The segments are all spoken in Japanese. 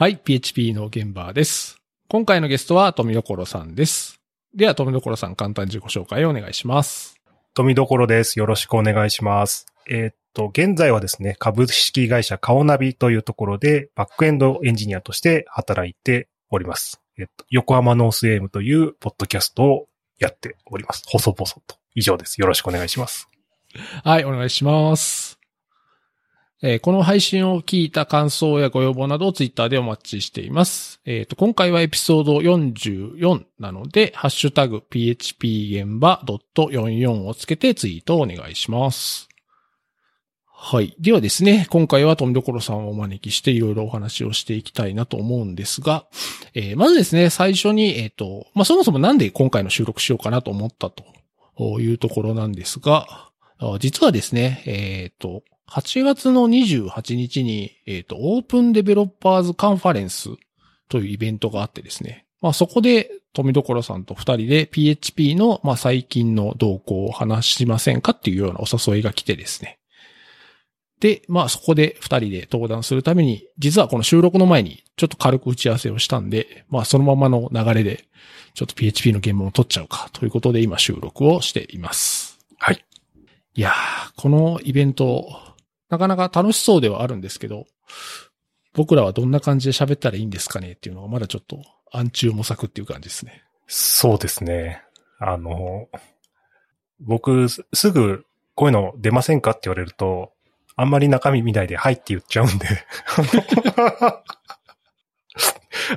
はい、PHP の現場です。今回のゲストは富所さんです。では、富所さん、簡単に自己紹介をお願いします。富所です。よろしくお願いします。えーっと、現在はですね、株式会社カオナビというところで、バックエンドエンジニアとして働いております。えっと、横浜ノースエームというポッドキャストをやっております。細々と。以上です。よろしくお願いします。はい、お願いします。えーこの配信を聞いた感想やご要望などをツイッターでお待ちしています。えっ、と、今回はエピソード44なので、ハッシュタグ php 現場 .44 をつけてツイートをお願いします。はい。ではですね、今回は富所さんをお招きしていろいろお話をしていきたいなと思うんですが、えーまずですね、最初に、えっ、と、まあ、そもそもなんで今回の収録しようかなと思ったというところなんですが、実はですね、えっ、と、8月の28日に、えっ、と、オープンデベロッパーズカンファレンスというイベントがあってですね、まあそこで富所さんと二人で PHP の、まあ最近の動向を話しませんかっていうようなお誘いが来てですね。で、まあそこで二人で登壇するために、実はこの収録の前にちょっと軽く打ち合わせをしたんで、まあそのままの流れで、ちょっと PHP の原文を取っちゃうかということで今収録をしています。はい。いやー、このイベント、なかなか楽しそうではあるんですけど、僕らはどんな感じで喋ったらいいんですかねっていうのがまだちょっと暗中模索っていう感じですね。そうですね。あの、僕、すすぐ、こういうの出ませんかって言われると、あんまり中身見ないで、はいって言っちゃうんで。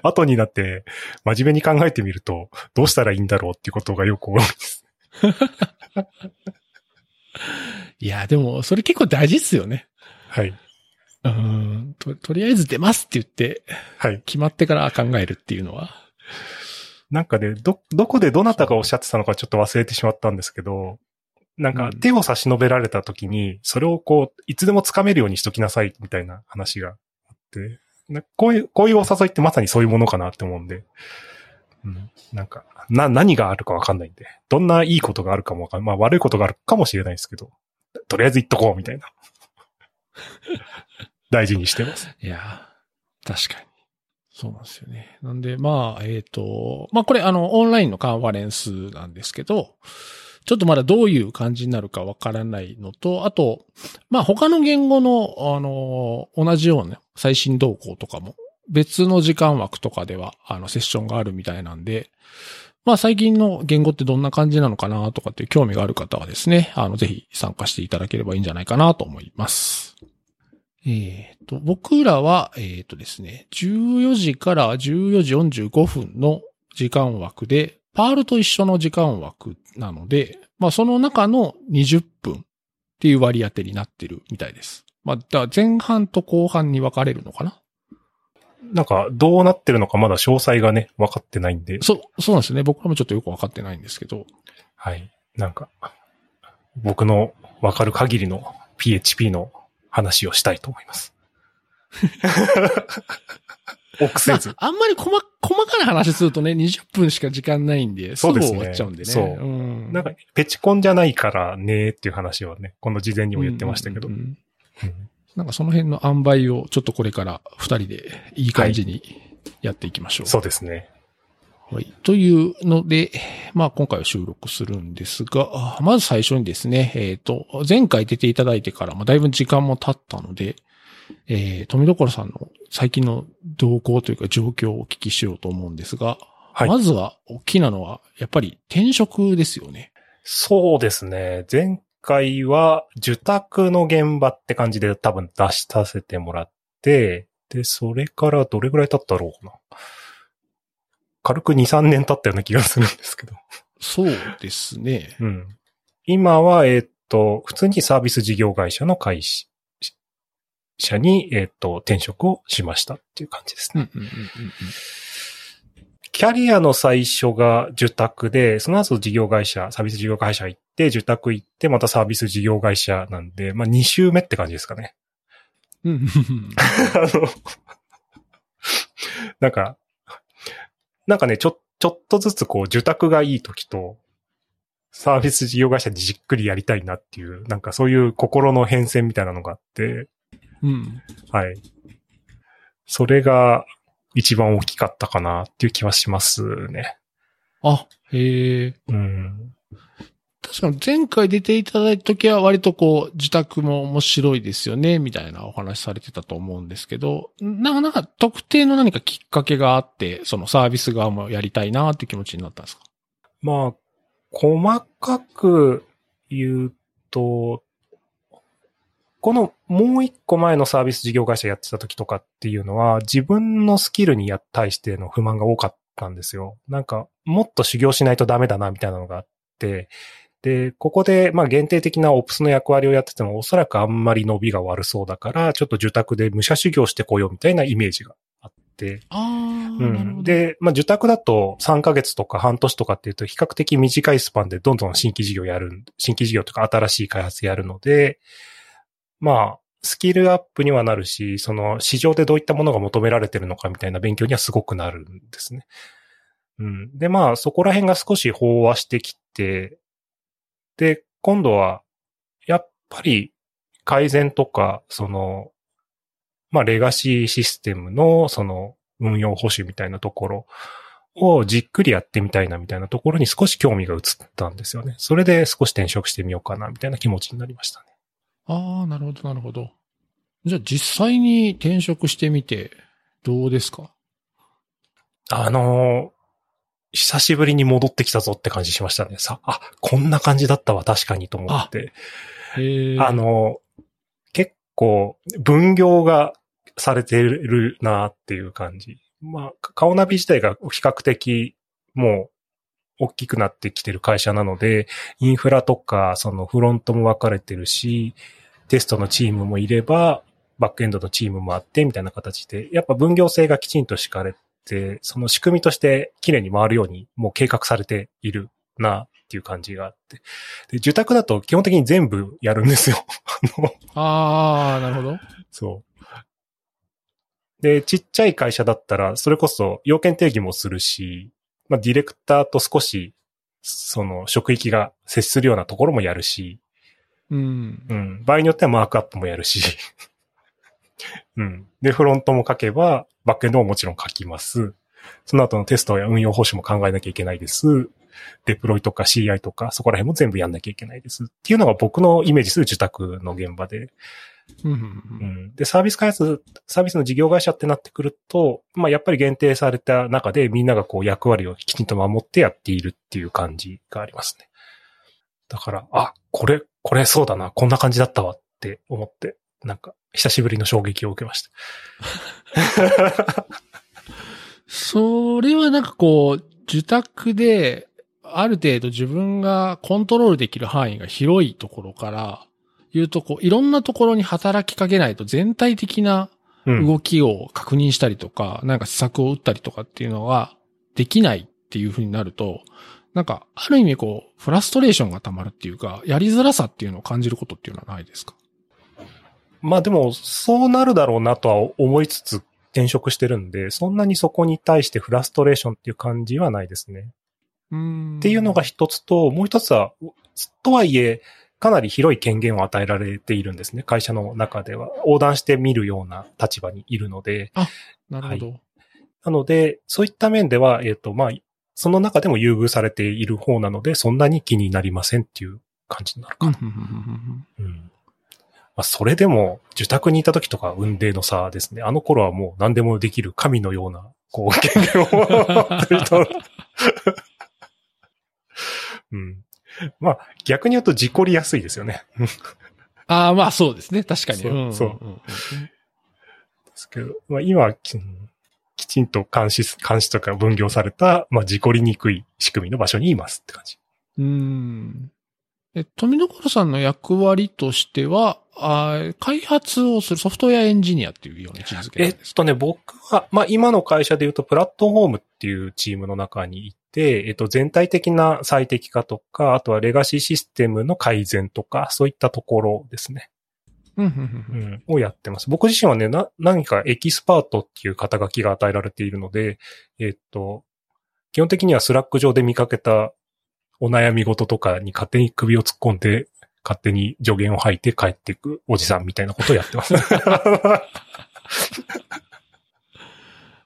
後になって、真面目に考えてみると、どうしたらいいんだろうっていうことがよく多いです。いやー、でもそれ結構大事っすよね。はい。うーんと、とりあえず出ますって言って、はい。決まってから考えるっていうのは。なんかね、ど、どこでどなたがおっしゃってたのかちょっと忘れてしまったんですけど、なんかうん手を差し伸べられた時に、それをこう、いつでも掴めるようにしときなさいみたいな話があって、なこういう、こういうお誘いってまさにそういうものかなって思うんで、うん、なんか、な、何があるかわかんないんで、どんないいことがあるかもわかんない。まあ悪いことがあるかもしれないですけど、とりあえず言っとこうみたいな。大事にしてます。いやー、確かに。そうなんですよね。なんで、まあ、えっ、と、まあこれあの、オンラインのカンファレンスなんですけど、ちょっとまだどういう感じになるかわからないのと、あと、まあ他の言語の、あの、同じような最新動向とかも、別の時間枠とかでは、あの、セッションがあるみたいなんで、まあ最近の言語ってどんな感じなのかなとかっていう興味がある方はですね、あの、ぜひ参加していただければいいんじゃないかなと思います。えっ、と、僕らは、えっ、とですね、14時から14時45分の時間枠で、パールと一緒の時間枠なので、まあその中の20分っていう割り当てになってるみたいです。まあ、だ前半と後半に分かれるのかななんか、どうなってるのかまだ詳細がね、分かってないんで、そう、そうなんですよね。僕らもちょっとよく分かってないんですけど。はい。なんか、僕のわかる限りの PHP の話をしたいと思います。臆せず。あんまり細、細かな話するとね、20分しか時間ないんで、そうですね終わっちゃうんでね。そうんなんか、ペチコンじゃないからねっていう話はね、この事前にも言ってましたけど。うんうんうんうんなんかその辺の塩梅をちょっとこれから二人でいい感じにやっていきましょう。そうですね。はい。というので、まあ今回は収録するんですが、あまず最初にですね、えっ、と、前回出ていただいてから、まあだいぶ時間も経ったので、えー、富所さんの最近の動向というか状況をお聞きしようと思うんですが、はいまずは大きなのは、やっぱり転職ですよね。そうですね。前回は、受託の現場って感じで多分出しさせてもらって、で、それからどれぐらい経ったろうかな。軽く2、3年経ったような気がするんですけど。そうですね。うん。今は、えーっと、普通にサービス事業会社の会社社に、えーっと、転職をしましたっていう感じですね。うんうんうんうんうんキャリアの最初が受託で、その後事業会社、サービス事業会社行って、受託行って、またサービス事業会社なんで、まあ2週目って感じですかね。うん あの、なんか、なんかね、ちょ、ちょっとずつこう、受託がいい時と、サービス事業会社でじっくりやりたいなっていう、なんかそういう心の変遷みたいなのがあって、うん。はい。それが、一番大きかったかなっていう気はしますね。あ、へえ。うん。確かに前回出ていただいた時は割とこう、自宅も面白いですよね、みたいなお話されてたと思うんですけど、なか、なか特定の何かきっかけがあって、そのサービス側もやりたいなって気持ちになったんですか？まあ、細かく言うと、このもう一個前のサービス事業会社やってた時とかっていうのは、自分のスキルに対しての不満が多かったんですよ。なんか、もっと修行しないとダメだな、みたいなのがあって、で、ここで、まあ限定的なオプスの役割をやってても、おそらくあんまり伸びが悪そうだから、ちょっと受託で武者修行してこようみたいなイメージがあって、ああ、うん、、で、まあ、受託だと3ヶ月とか半年とかっていうと比較的短いスパンでどんどん新規事業やる、新規事業とか新しい開発やるので、まあ、スキルアップにはなるし、その市場でどういったものが求められてるのかみたいな勉強にはすごくなるんですね。うん。で、まあ、そこら辺が少し飽和してきて、で、今度は、やっぱり改善とか、その、まあ、レガシーシステムの、その、運用保守みたいなところをじっくりやってみたいなみたいなところに少し興味が移ったんですよね。それで少し転職してみようかなみたいな気持ちになりましたね。ああ、なるほど、なるほど。じゃあ実際に転職してみて、どうですか？あのー久しぶりに戻ってきたぞって感じしましたね。さ、あ、こんな感じだったわ、確かにと思って。あ、の、結構分業がされてるなっていう感じ。まあ、顔ナビ自体が比較的もう大きくなってきてる会社なので、インフラとかそのフロントも分かれてるし、テストのチームもいれば、バックエンドのチームもあってみたいな形で、やっぱ分業制がきちんと敷かれて、その仕組みとして綺麗に回るようにもう計画されているなっていう感じがあって。で、受託だと基本的に全部やるんですよ。ああ、なるほど。そう。で、ちっちゃい会社だったら、それこそ要件定義もするし、まあ、ディレクターと少し、その、職域が接するようなところもやるし、うん。うん。場合によってはマークアップもやるし、うん。で、フロントも書けば、バックエンドももちろん書きます。その後のテストや運用方針も考えなきゃいけないです。デプロイとか CI とか、そこら辺も全部やんなきゃいけないです。っていうのが僕のイメージする受託の現場で、うんうんううんん。で、サービス開発、サービスの事業会社ってなってくると、まあやっぱり限定された中でみんながこう役割をきちんと守ってやっているっていう感じがありますね。だから、あ、これ、これそうだな、こんな感じだったわって思って、なんか久しぶりの衝撃を受けました。それはなんかこう、受託で、ある程度自分がコントロールできる範囲が広いところから、言うとこう、いろんなところに働きかけないと全体的なうん。動きを確認したりとか、なんか施策を打ったりとかっていうのができないっていう風になると、なんか、ある意味こう、フラストレーションが溜まるっていうか、やりづらさっていうのを感じることっていうのはないですか？まあでも、そうなるだろうなとは思いつつ転職してるんで、そんなにそこに対してフラストレーションっていう感じはないですね。うんっていうのが一つと、もう一つは、とはいえ、かなり広い権限を与えられているんですね。会社の中では。横断して見るような立場にいるので。なるほど。なので、そういった面では、えっ、と、まあ、その中でも優遇されている方なので、そんなに気になりませんっていう感じになるかな。うんまあ、それでも、受託にいた時とか運命の差ですね。あの頃はもう何でもできる神のような、こう、権限を持ってる人。うん。まあ、逆に言うと事故りやすいですよね。ああ、まあそうですね。確かに。そうんそうですけど、まあ今、ききちんと監視、監視とか分業された、まあ事故りにくい仕組みの場所にいますって感じ。うん。え、富所さんの役割としては、あー開発をするソフトウェアエンジニアっていうような位置づけなんですか？えっとね、僕は、まあ今の会社で言うと、プラットフォームっていうチームの中にいて、えっと、全体的な最適化とか、あとはレガシーシステムの改善とか、そういったところですね。うんうんうんうんうん、をやってます。僕自身はね、な、何かエキスパートっていう肩書きが与えられているので、えっと、基本的には Slack 上で見かけたお悩み事とかに勝手に首を突っ込んで、勝手に助言を吐いて帰っていくおじさんみたいなことをやってます。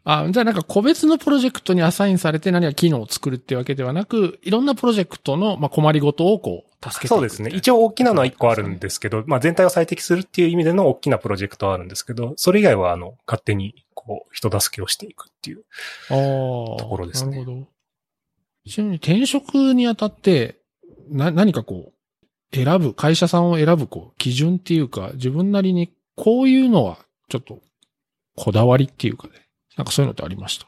あ、じゃあなんか個別のプロジェクトにアサインされて何か機能を作るっていうわけではなく、いろんなプロジェクトの、まあ、困りごとをこう、助けてそうですね。一応大きなのは1個あるんですけど、まあ全体を最適するっていう意味での大きなプロジェクトはあるんですけど、それ以外はあの、勝手にこう、人助けをしていくっていう。ところですねなるほど。ちなみに転職にあたって、な、何かこう、選ぶ、会社さんを選ぶ、こう、基準っていうか、自分なりに、こういうのは、ちょっと、こだわりっていうかね、なんかそういうのってありました？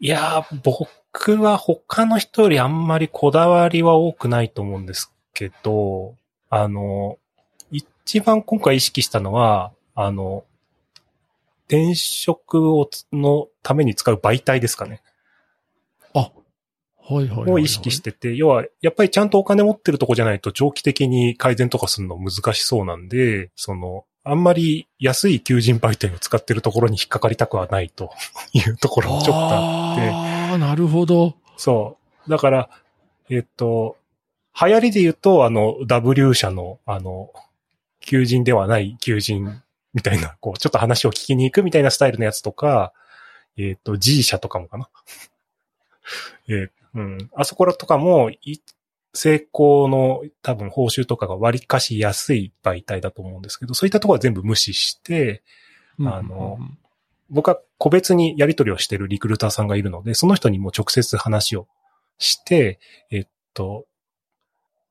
いやー、僕は他の人よりあんまりこだわりは多くないと思うんですけど、あの、一番今回意識したのは、あの、転職をのために使う媒体ですかね。あ、はいはいはいはい。を意識してて、要は、やっぱりちゃんとお金持ってるとこじゃないと長期的に改善とかするの難しそうなんで、その、あんまり安い求人媒体を使ってるところに引っかかりたくはないと いうところもちょっとあって。ああ、なるほど。そう。だから、えっと、流行りで言うと、あの、W 社の、あの、求人ではない求人みたいな、こう、ちょっと話を聞きに行くみたいなスタイルのやつとか、えっと、G 社とかもかな。えーうん。あそこらとかも、い成功の多分報酬とかが割かし安い媒体だと思うんですけど、そういったところは全部無視して、あのうん僕は個別にやり取りをしているリクルーターさんがいるので、その人にも直接話をして、えっと、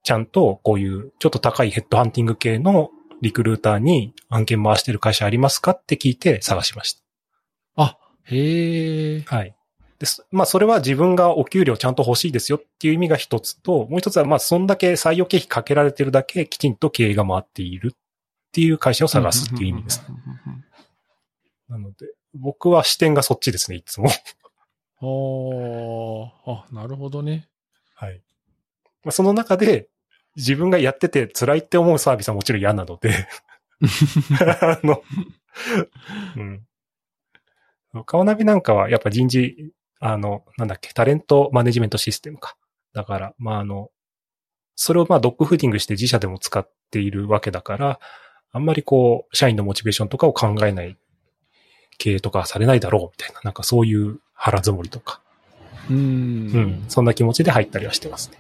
ちゃんとこういうちょっと高いヘッドハンティング系のリクルーターに案件回してる会社ありますかって聞いて探しました。あ、へえ。はい。です。まあ、それは自分がお給料ちゃんと欲しいですよっていう意味が一つと、もう一つは、まあ、そんだけ採用経費かけられてるだけきちんと経営が回っているっていう会社を探すっていう意味です。なので、僕は視点がそっちですね、いつも。うん。ああ、なるほどね。はい。まあ、その中で、自分がやってて辛いって思うサービスはもちろん嫌なので、あの、うん。カオナビなんかはやっぱ人事、あの、なんだっけ、タレントマネジメントシステムか。だから、まあ、あの、それをまあドッグフーディングして自社でも使っているわけだから、あんまりこう、社員のモチベーションとかを考えない経営とかされないだろうみたいな、なんかそういう腹積もりとか、うん。うん、そんな気持ちで入ったりはしてますね。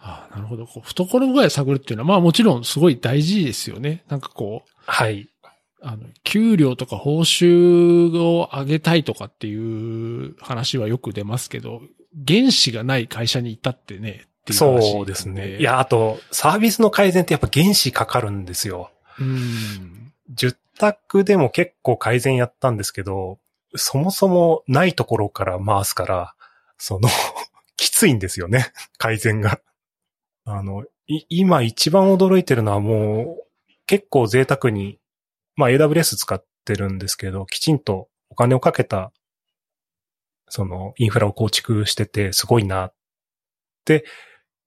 ああ、なるほど。こう懐具合探るっていうのは、まあもちろんすごい大事ですよね。なんかこう、はい。あの、給料とか報酬を上げたいとかっていう話はよく出ますけど、原資がない会社にいたってね、っていう話そうですね。い、や、あと、サービスの改善ってやっぱ原資かかるんですよ。うん。10択でも結構改善やったんですけど、そもそもないところから回すから、その、きついんですよね、改善が。あの、い今一番驚いてるのはもう、結構贅沢に、まあ AWS 使ってるんですけど、きちんとお金をかけた、その、インフラを構築してて、すごいなって、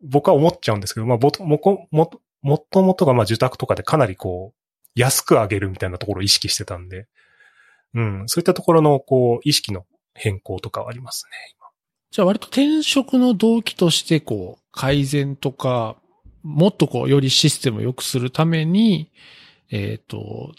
僕は思っちゃうんですけど、まあ、ぼともこ、も、もともとがまあ受託とかでかなりこう、安く上げるみたいなところを意識してたんで、うん、そういったところのこう、意識の変更とかはありますね、今。じゃあ割と転職の動機として、こう、改善とか、もっとこう、よりシステムを良くするために、えっ、と、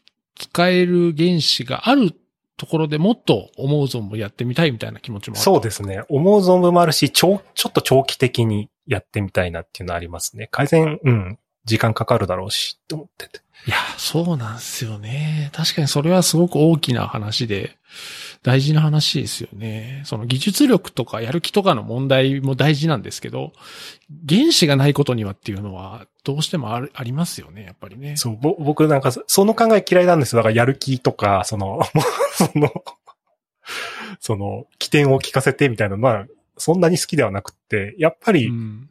使える原資があるところでもっと思う存分やってみたいみたいな気持ちもある。そうですね。思う存分もあるし、ちょ、ちょっと長期的にやってみたいなっていうのはありますね。改善、うん、時間かかるだろうし、って思ってて。いや、そうなんですよね。確かにそれはすごく大きな話で、大事な話ですよね。その技術力とかやる気とかの問題も大事なんですけど、原子がないことにはっていうのは、どうしてもあるありますよね、やっぱりね。そう、ぼ、僕なんか、その考え嫌いなんですよ。だからやる気とか、その、その、その、起点を聞かせてみたいなのは、そんなに好きではなくって、やっぱりう、ん。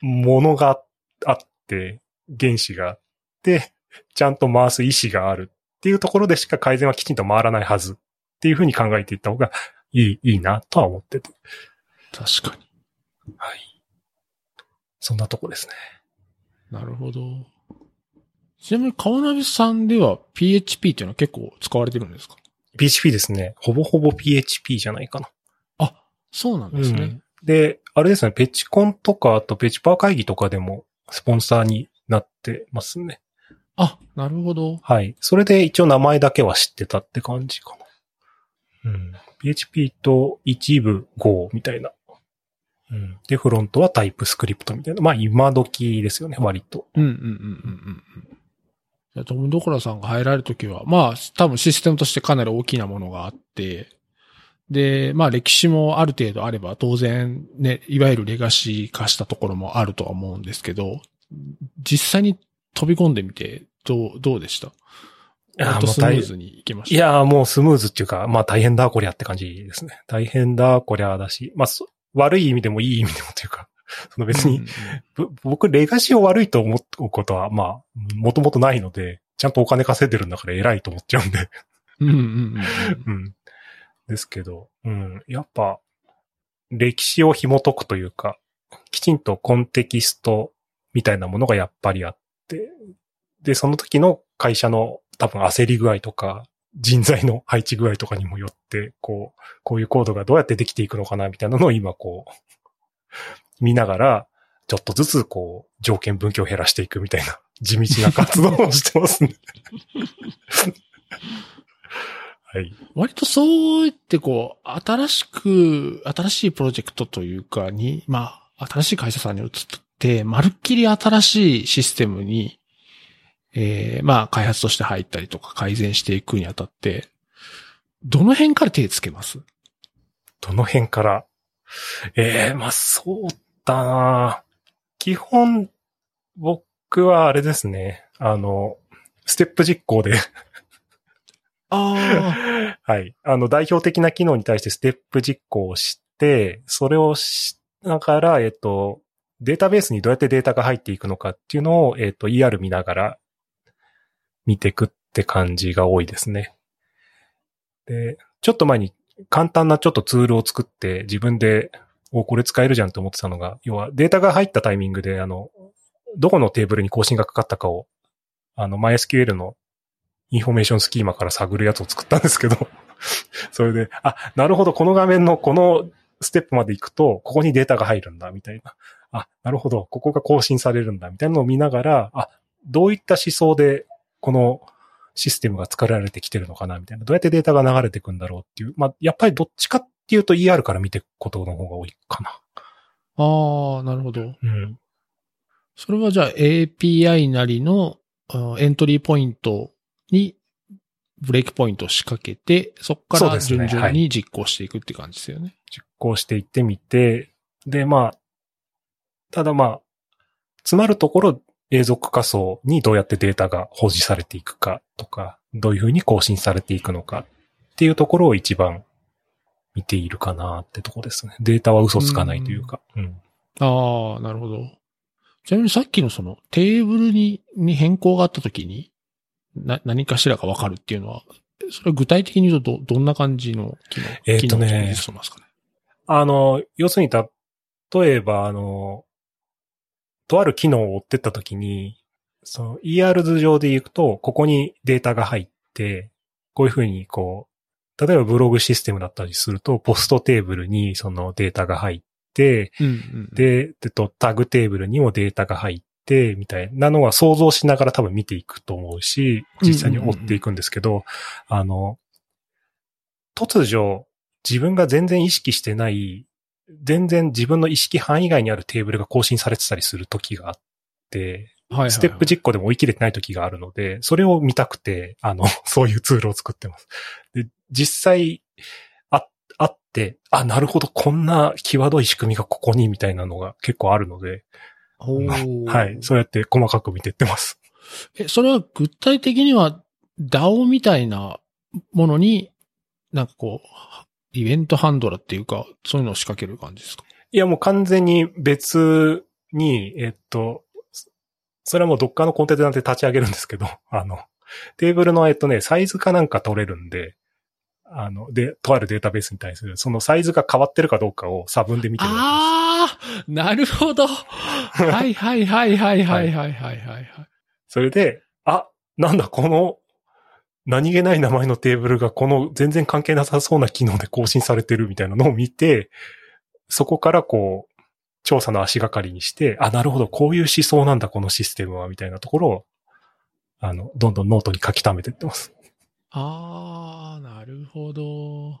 ものがあって、原子があって、ちゃんと回す意思があるっていうところでしか改善はきちんと回らないはずっていうふうに考えていった方がいい、いいなとは思ってて。確かに。はい。そんなとこですね。なるほど。ちなみに、川鍋さんでは PHP っていうのは結構使われてるんですか？PHP ですね。ほぼほぼ PHP じゃないかな。あ、そうなんですね。うんで、あれですね、ペチコンとか、あとペチパー会議とかでもスポンサーになってますね。あ、なるほど。はい。それで一応名前だけは知ってたって感じかな。うん。PHP と一部 Go みたいな。うん。で、フロントはタイプスクリプトみたいな。まあ、今時ですよね、割と。うんうんうんうんうんうん。じゃあトム・ドコラさんが入られるときは、まあ、多分システムとしてかなり大きなものがあって、で、まあ歴史もある程度あれば当然ね、いわゆるレガシー化したところもあるとは思うんですけど、実際に飛び込んでみて、どう、どうでした？や割ともう大スムーズにいけました。いやーもうスムーズっていうか、まあ大変だこりゃって感じですね。大変だこりゃだし、まあそ悪い意味でもいい意味でもというか、その別に、ぶ僕レガシーを悪いと思うことは、まあ、もともとないので、ちゃんとお金稼いでるんだから偉いと思っちゃうんで。うんうんうんうんうん。ですけど、うん。やっぱ、歴史を紐解くというか、きちんとコンテキストみたいなものがやっぱりあって、で、その時の会社の多分焦り具合とか、人材の配置具合とかにもよって、こう、こういうコードがどうやってできていくのかなみたいなのを今こう、見ながら、ちょっとずつこう、条件分岐を減らしていくみたいな地道な活動をしてますね。はい。割とそう言ってこう、新しく、新しいプロジェクトというかに、まあ、新しい会社さんに移って、まるっきり新しいシステムに、えー、まあ、開発として入ったりとか改善していくにあたって、どの辺から手つけます？どの辺から？ええまあそうだな。基本、僕はあれですね。あの、ステップ実行で、あ はい。あの、代表的な機能に対してステップ実行をして、それをしながら、えっと、データベースにどうやってデータが入っていくのかっていうのを、えっと、ER 見ながら見てくって感じが多いですね。で、ちょっと前に簡単なちょっとツールを作って自分で、お、これ使えるじゃんと思ってたのが、要はデータが入ったタイミングで、あの、どこのテーブルに更新がかかったかを、あの、MySQL の Information Schema から探るやつを作ったんですけど、それで、あ、なるほど、この画面のこのステップまで行くと、ここにデータが入るんだ、みたいな。あ、なるほど、ここが更新されるんだ、みたいなのを見ながら、あ、どういった思想で、このシステムが作られてきてるのかな、みたいな。どうやってデータが流れていくんだろうっていう。まあ、やっぱりどっちかっていうと ER から見ていくことの方が多いかな。あ、ああ、なるほど。うん。それはじゃあ API なりのあエントリーポイントにブレイクポイントを仕掛けて、そこから順々に実行していくって感じですよね。実行していってみて、で、まあ、ただまあ、詰まるところ、永続仮想にどうやってデータが保持されていくかとか、どういうふうに更新されていくのかっていうところを一番見ているかなってとこですね。データは嘘つかないというか。うん。ああ、なるほど。ちなみにさっきのそのテーブルにに変更があったときに、な、何かしらがわかるっていうのは、それは具体的に言うとど、どんな感じの機能、えーっとね機能ますかね？あの、要するに例えば、あの、とある機能を追ってったときに、その ER 図上で行くと、ここにデータが入って、こういうふうにこう、例えばブログシステムだったりすると、ポストテーブルにそのデータが入って、うんうん、で、でと、タグテーブルにもデータが入って、みたいなのは想像しながら多分見ていくと思うし、実際に追っていくんですけど、あの、突如、自分が全然意識してない、全然自分の意識範囲外にあるテーブルが更新されてたりする時があって、はいはいはいステップ実行でも追い切れてない時があるので、それを見たくて、あの、そういうツールを作ってます。で、実際、あ、あって、あ、なるほど、こんな際どい仕組みがここに、みたいなのが結構あるので、はい。そうやって細かく見ていってます。え、それは具体的には DAO みたいなものに、なんかこう、イベントハンドラーっていうか、そういうのを仕掛ける感じですか？いや、もう完全に別に、えっと、それはもうどっかのコンテンツなんて立ち上げるんですけど、あの、テーブルの、えっとね、サイズかなんか取れるんで、あの、で、とあるデータベースに対する、そのサイズが変わってるかどうかを差分で見てるわああなるほど。はいはいはいはいはいはいはい。はい。それで、あ、なんだ、この、何気ない名前のテーブルがこの全然関係なさそうな機能で更新されてるみたいなのを見て、そこからこう、調査の足がかりにして、あ、なるほど、こういう思想なんだ、このシステムは、みたいなところを、あの、どんどんノートに書き溜めていってます。ああなるほど。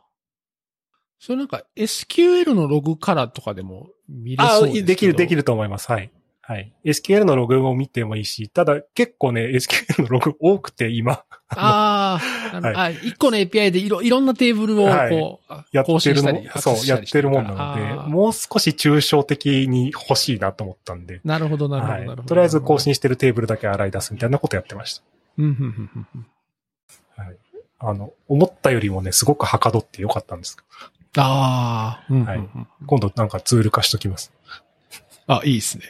それなんか SQL のログからとかでも見れそうですけどあできる、できると思います。はい。はい。SQL のログを見てもいいし、ただ結構ね、SQL のログ多くて今、あーあの、あ、一個の API でいろ、いろんなテーブルをこう、やってるのそう、やってるもんなあので、ーもう少し抽象的に欲しいなと思ったんで、なるほど、なるほど、はなるほど。い。とりあえず更新してるテーブルだけ洗い出すみたいなことやってました。うん、うん、うん、うん。あの、思ったよりもね、すごくはかどってよかったんです。ああ、うん、うんはいうん今度なんかツール化しときます。あ、いいですね。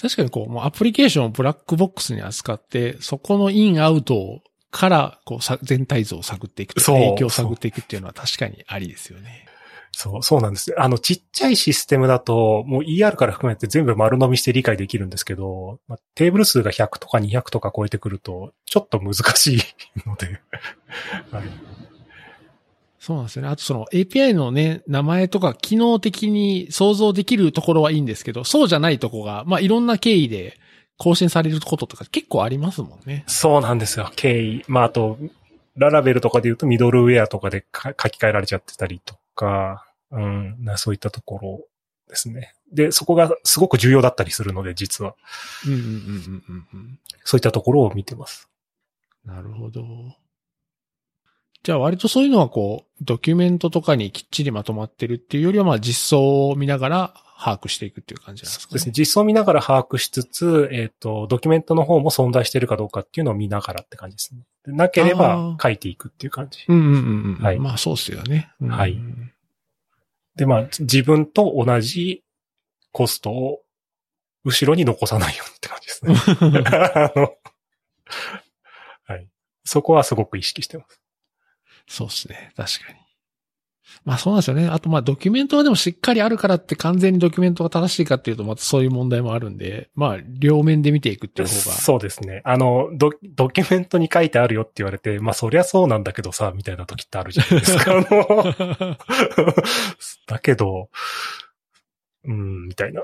確かにこう、もうアプリケーションをブラックボックスに扱って、そこのインアウトから、こう、さ全体像を探っていくとか、そう影響を探っていくっていうのは確かにありですよね。そう、そうなんです。あの、ちっちゃいシステムだと、もう ER から含めて全部丸飲みして理解できるんですけど、まあ、テーブル数が100とか200とか超えてくると、ちょっと難しいので、はい、そうなんですよね。あとその API のね、名前とか機能的に想像できるところはいいんですけど、そうじゃないとこが、まあいろんな経緯で更新されることとか結構ありますもんね。そうなんですよ。経緯。まあ、あと、ララベルとかで言うとミドルウェアとかでか書き換えられちゃってたりとか、うん、なそういったところですね。で、そこがすごく重要だったりするので、実は。うんうんうんうんうんうん。そういったところを見てます。なるほど。じゃあ割とそういうのはこう、ドキュメントとかにきっちりまとまってるっていうよりは、まあ実装を見ながら把握していくっていう感じなんですかね。そうですね。実装を見ながら把握しつつ、えっ、と、ドキュメントの方も存在しているかどうかっていうのを見ながらって感じですね。でなければ書いていくっていう感じ。うんうんうんうん。はいまあそうっすよね。うんはいで、まあ、自分と同じコストを後ろに残さないようにって感じですね。あのはい。そこはすごく意識してます。そうっすね。確かに。まあそうなんですよね。あとまあドキュメントはでもしっかりあるからって完全にドキュメントが正しいかっていうとまたそういう問題もあるんで、まあ両面で見ていくっていう方が。そうですね。あのド、ドキュメントに書いてあるよって言われて、まあそりゃそうなんだけどさ、みたいな時ってあるじゃないですか。あの だけど、うん、みたいな。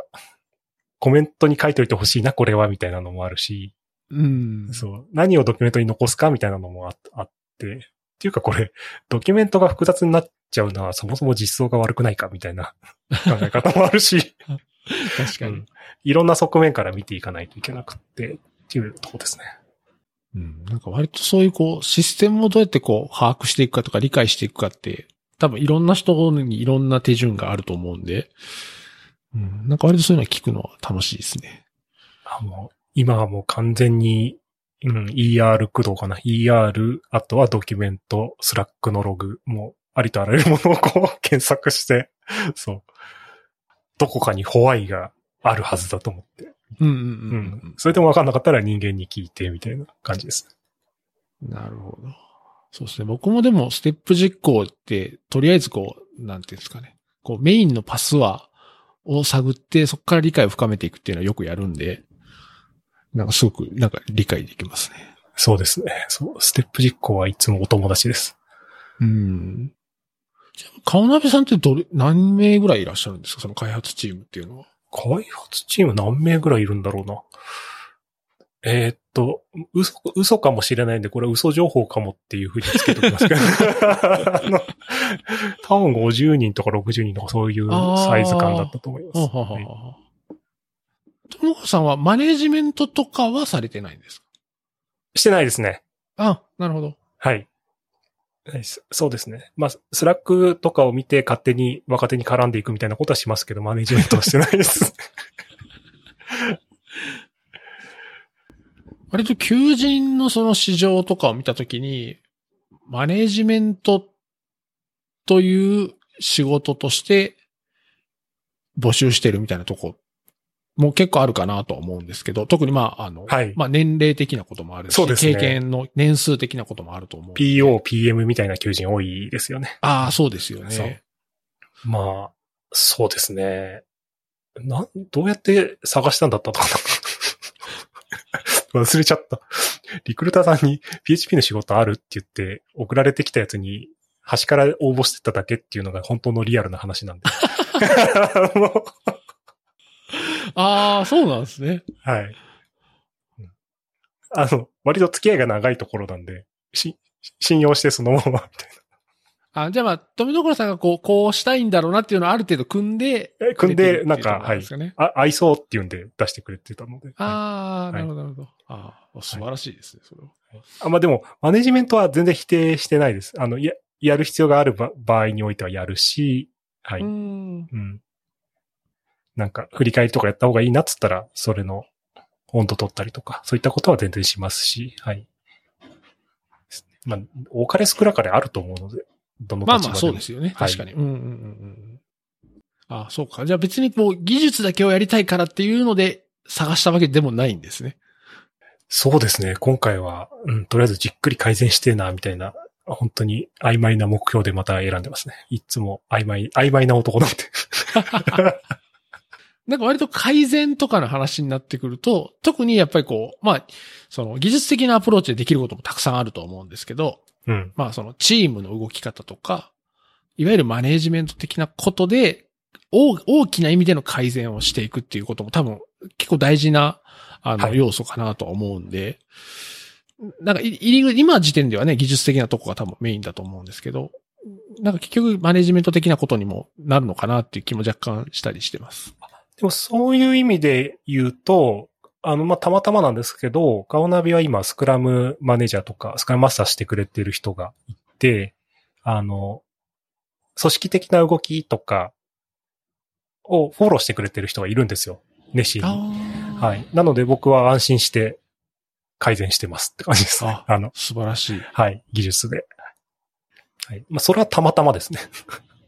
コメントに書いておいてほしいな、これは、みたいなのもあるし、うん。そう。何をドキュメントに残すかみたいなのもああって。っていうかこれ、ドキュメントが複雑になっちゃうのはそもそも実装が悪くないかみたいな 考え方もあるし、確かにうん。いろんな側面から見ていかないといけなくって、っていうとこですね。うん。なんか割とそういうこう、システムをどうやってこう、把握していくかとか理解していくかって、多分いろんな人にいろんな手順があると思うんで、うん。なんか割とそういうのは聞くのは楽しいですね。あもう今はもう完全に、うん、ER 駆動かな。ER、あとはドキュメント、 Slack のログ、もうありとあらゆるものをこう検索して、そう。どこかに Why があるはずだと思って。ううんうんうんん。それでも分かんなかったら人間に聞いてみたいな感じです。うん。なるほど。そうですね。僕もでもステップ実行って、とりあえずこう、なんていうんですかね。こうメインのパスワーを探って、そこから理解を深めていくっていうのはよくやるんで、なんかすごく、なんか理解できますね。そうですね。そう。ステップ実行はいつもお友達です。うん。じゃあ、顔鍋さんってどれ、何名ぐらいいらっしゃるんですか？その開発チームっていうのは。開発チーム何名ぐらいいるんだろうな。えーっと、嘘、嘘かもしれないんで、これは嘘情報かもっていうふうにつけておきますけど。あの、多分50人とか60人とかそういうサイズ感だったと思います。は。ともこさんはマネージメントとかはされてないんですか？してないですね。あ、なるほど。はい。はいそそうですね。まあ、 Slack とかを見て勝手に若手に絡んでいくみたいなことはしますけど、マネジメントはしてないです。割と求人のその市場とかを見たときに、マネージメントという仕事として募集してるみたいなとこも結構あるかなとは思うんですけど、特にまあ、あの、はいまあ年齢的なこともあるし、そうですね経験の年数的なこともあると思う。PO、PM みたいな求人多いですよね。ああ、そうですよそうね。まあ、そうですね。なん、どうやって探したんだったのかな 忘れちゃった。リクルーターさんに PHP の仕事あるって言って送られてきたやつに端から応募してただけっていうのが本当のリアルな話なんで。あのああ、そうなんですね。はい。うんあの、割と付き合いが長いところなんで、し、信用してそのままみたいあ、じゃあまあ、富所さんがこう、こうしたいんだろうなっていうのをある程度組んで、え組んで、なんか、はい。あ、合いそうっていうんで出してくれてたので。はいああ、いなるほど、なるほど。ああ、素晴らしいですね、それは。あ、まあでも、マネジメントは全然否定してないです。あの、や、やる必要があるば場合においてはやるし、はい。ううん。ん。なんか、振り返りとかやった方がいいなっつったら、それの温度取ったりとか、そういったことは全然しますし、はい。まあ、多かれ少なかれあると思うので、どの立場でも。まあまあ、そうですよね。はい確かに。うんうんうんうん。ああ、そうか。じゃあ別にこう、技術だけをやりたいからっていうので探したわけでもないんですね。そうですね。今回は、うん、とりあえずじっくり改善してえな、みたいな、本当に曖昧な目標でまた選んでますね。いつも曖昧、曖昧な男なんで。なんか割と改善とかの話になってくると、特にやっぱりこう、まあ、その技術的なアプローチでできることもたくさんあると思うんですけど、うん。まあそのチームの動き方とか、いわゆるマネージメント的なことで、大大きな意味での改善をしていくっていうことも多分結構大事な、あの、はい要素かなとは思うんで、なんかい入り口、今時点ではね、技術的なとこが多分メインだと思うんですけど、なんか結局マネジメント的なことにもなるのかなっていう気も若干したりしてます。でもそういう意味で言うと、あの、まあ、たまたまなんですけど、ガオナビは今、スクラムマネージャーとか、スクラムマスターしてくれてる人がいて、あの、組織的な動きとかをフォローしてくれてる人がいるんですよ。熱心に。ははい。なので僕は安心して改善してますって感じですね。ああの、素晴らしい。はい。技術で。はい。まあ、それはたまたまですね。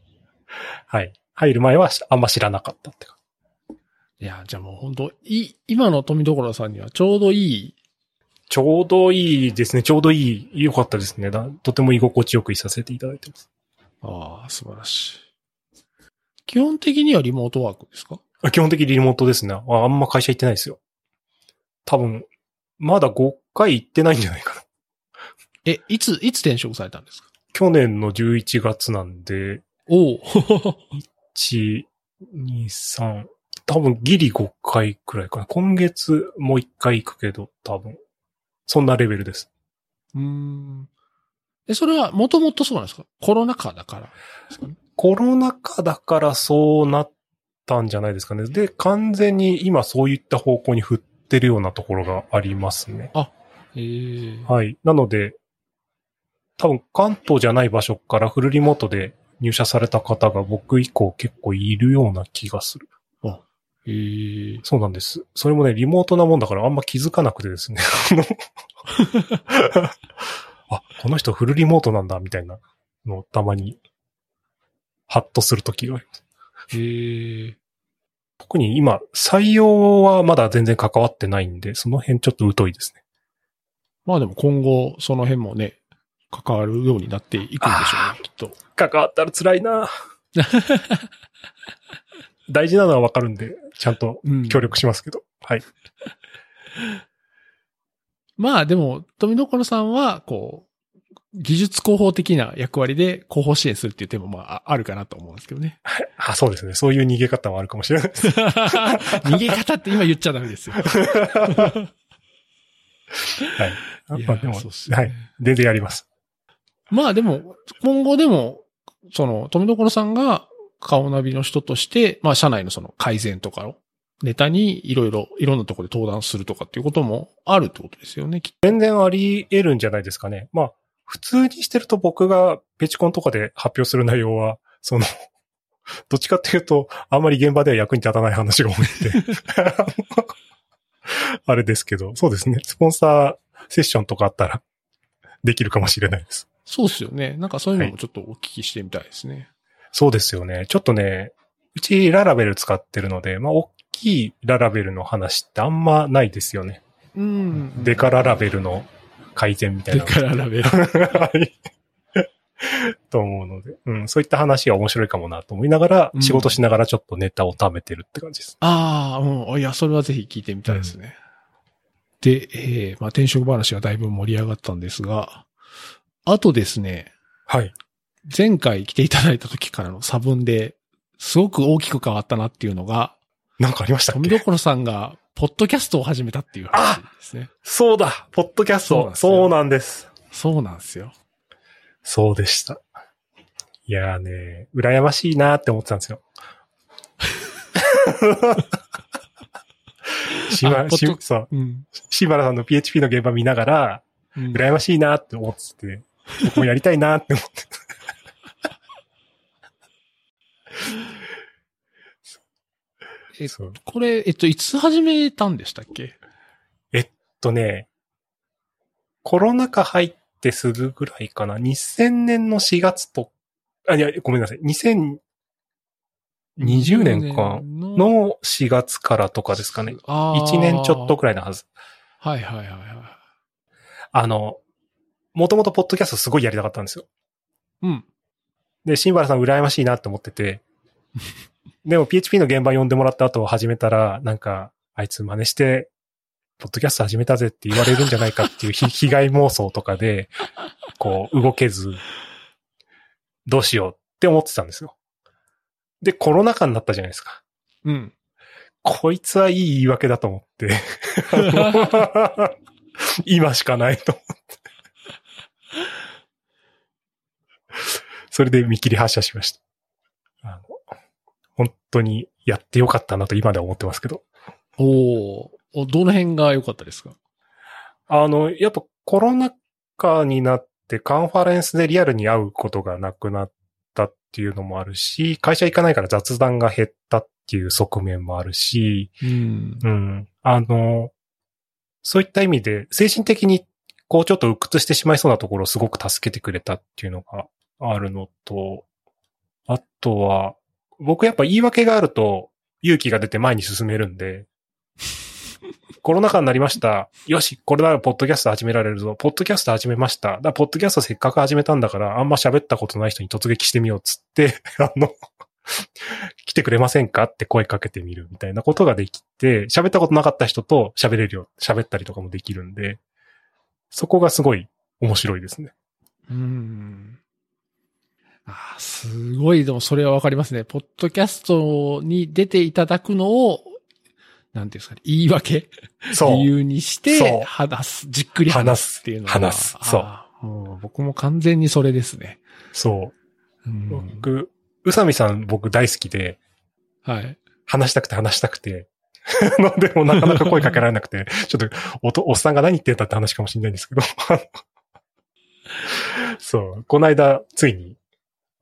はい。入る前はあんま知らなかったって感いや、じゃあもう本当い、今の富所さんにはちょうどいい、ちょうどいいですね。ちょうどいい、良かったですね。だとても居心地よくいさせていただいてます。ああ、素晴らしい。基本的にはリモートワークですか？あ基本的にリモートですねあ。あんま会社行ってないですよ。多分、まだ5回行ってないんじゃないかな。え、いつ、いつ転職されたんですか？去年の11月なんで、おお1、2、3、多分ギリ5回くらいかな。今月もう1回行くけど、多分。そんなレベルです。うーん。え、それはもともとそうなんですか？コロナ禍だからね？コロナ禍だからそうなったんじゃないですかね。で、完全に今そういった方向に振ってるようなところがありますね。ええはい。なので、多分関東じゃない場所からフルリモートで入社された方が僕以降結構いるような気がする。ええそうなんです。それもね、リモートなもんだからあんま気づかなくてですね。あこの人フルリモートなんだ、みたいなのをたまに、ハッとするときがあります。ええ特に今、採用はまだ全然関わってないんで、その辺ちょっと疎いですね。まあでも今後、その辺もね、関わるようになっていくんでしょうね、きっと。関わったら辛いな 大事なのはわかるんで、ちゃんとうん協力しますけど。はい。まあでも、富所さんは、こう、技術広報的な役割で広報支援するっていう点もまあああるかなと思うんですけどね。あ、そうですね。そういう逃げ方もあるかもしれないです。逃げ方って今言っちゃダメですよ。はい。いやまあでも、ねはい。全然やります。まあでも、今後でも、その、富所さんが顔ナビの人として、まあ社内のその改善とかをネタにいろいろ、いろんなところで登壇するとかっていうこともあるってことですよね、全然あり得るんじゃないですかね。まあ、普通にしてると僕がペチコンとかで発表する内容は、その、どっちかっていうと、あんまり現場では役に立たない話が多いんで。あれですけど、そうですね。スポンサーセッションとかあったら、できるかもしれないです。そうですよね。なんかそういうのもちょっとお聞きしてみたいですね。そうですよね。ちょっとね、うちララベル使ってるので、まあ、大きいララベルの話ってあんまないですよね。うん。デカララベルの改善みたいな。デカララベル。はい。と思うので、うん、そういった話が面白いかもなと思いながら、うん仕事しながらちょっとネタを貯めてるって感じです。ああ、うん。いや、それはぜひ聞いてみたいですね。で、えー、まあ転職話がだいぶ盛り上がったんですが、あとですね、はい。前回来ていただいた時からの差分で、すごく大きく変わったなっていうのが、なんかありましたっけ？富所さんが、ポッドキャストを始めたっていう話ですね。そうだポッドキャストそうなんですよそうなんです。そうなんですよ。そうでした。いやーね、羨ましいなーって思ってたんですよ。しば、しそう。うん。しばらさんの PHP の現場見ながら、うん羨ましいなーって思ってて、僕もやりたいなーって思ってえそうこれ、えっと、いつ始めたんでしたっけ？えっとね、コロナ禍入ってすぐぐらいかな。2000年の4月と、あ、いや、ごめんなさい。2020年かのの4月からとかですかね。あー1年ちょっとくらいのはず。はいはいはいはい。あの、もともとポッドキャストすごいやりたかったんですよ。うん。で、シンバラさん羨ましいなって思ってて、でも PHP の現場呼んでもらった後始めたら、なんか、あいつ真似して、ポッドキャスト始めたぜって言われるんじゃないかっていう 被被害妄想とかで、こう、動けず、どうしようって思ってたんですよ。で、コロナ禍になったじゃないですか。うん。こいつはいい言い訳だと思って、今しかないと思って。それで見切り発車しました。本当にやってよかったなと今では思ってますけど。おーお、どの辺が良かったですか？あの、やっぱコロナ禍になってカンファレンスでリアルに会うことがなくなったっていうのもあるし、会社行かないから雑談が減ったっていう側面もあるし、うん。うん。あの、そういった意味で、精神的に、こうちょっと鬱屈してしまいそうなところをすごく助けてくれたっていうのがあるのと、あとは、僕やっぱ言い訳があると勇気が出て前に進めるんで、コロナ禍になりました。よし、これならポッドキャスト始められるぞ。ポッドキャスト始めました。だからポッドキャストせっかく始めたんだから、あんま喋ったことない人に突撃してみようっつって、あの、来てくれませんかって声かけてみるみたいなことができて、喋ったことなかった人と喋れるよ、喋ったりとかもできるんで、そこがすごい面白いですね。うん。あーすごい、でもそれはわかりますね。ポッドキャストに出ていただくのを、なんていうんですかね、言い訳？そう。理由にして、話す、じっくり話すっていうのは。話すそうもう僕も完全にそれですね。そうう。ん、僕、宇佐美さん僕大好きで、はい。話したくて話したくて、の でもなかなか声かけられなくて、ちょっとおと、おっさんが何言ってんだって話かもしれないんですけど、そう、この間、ついに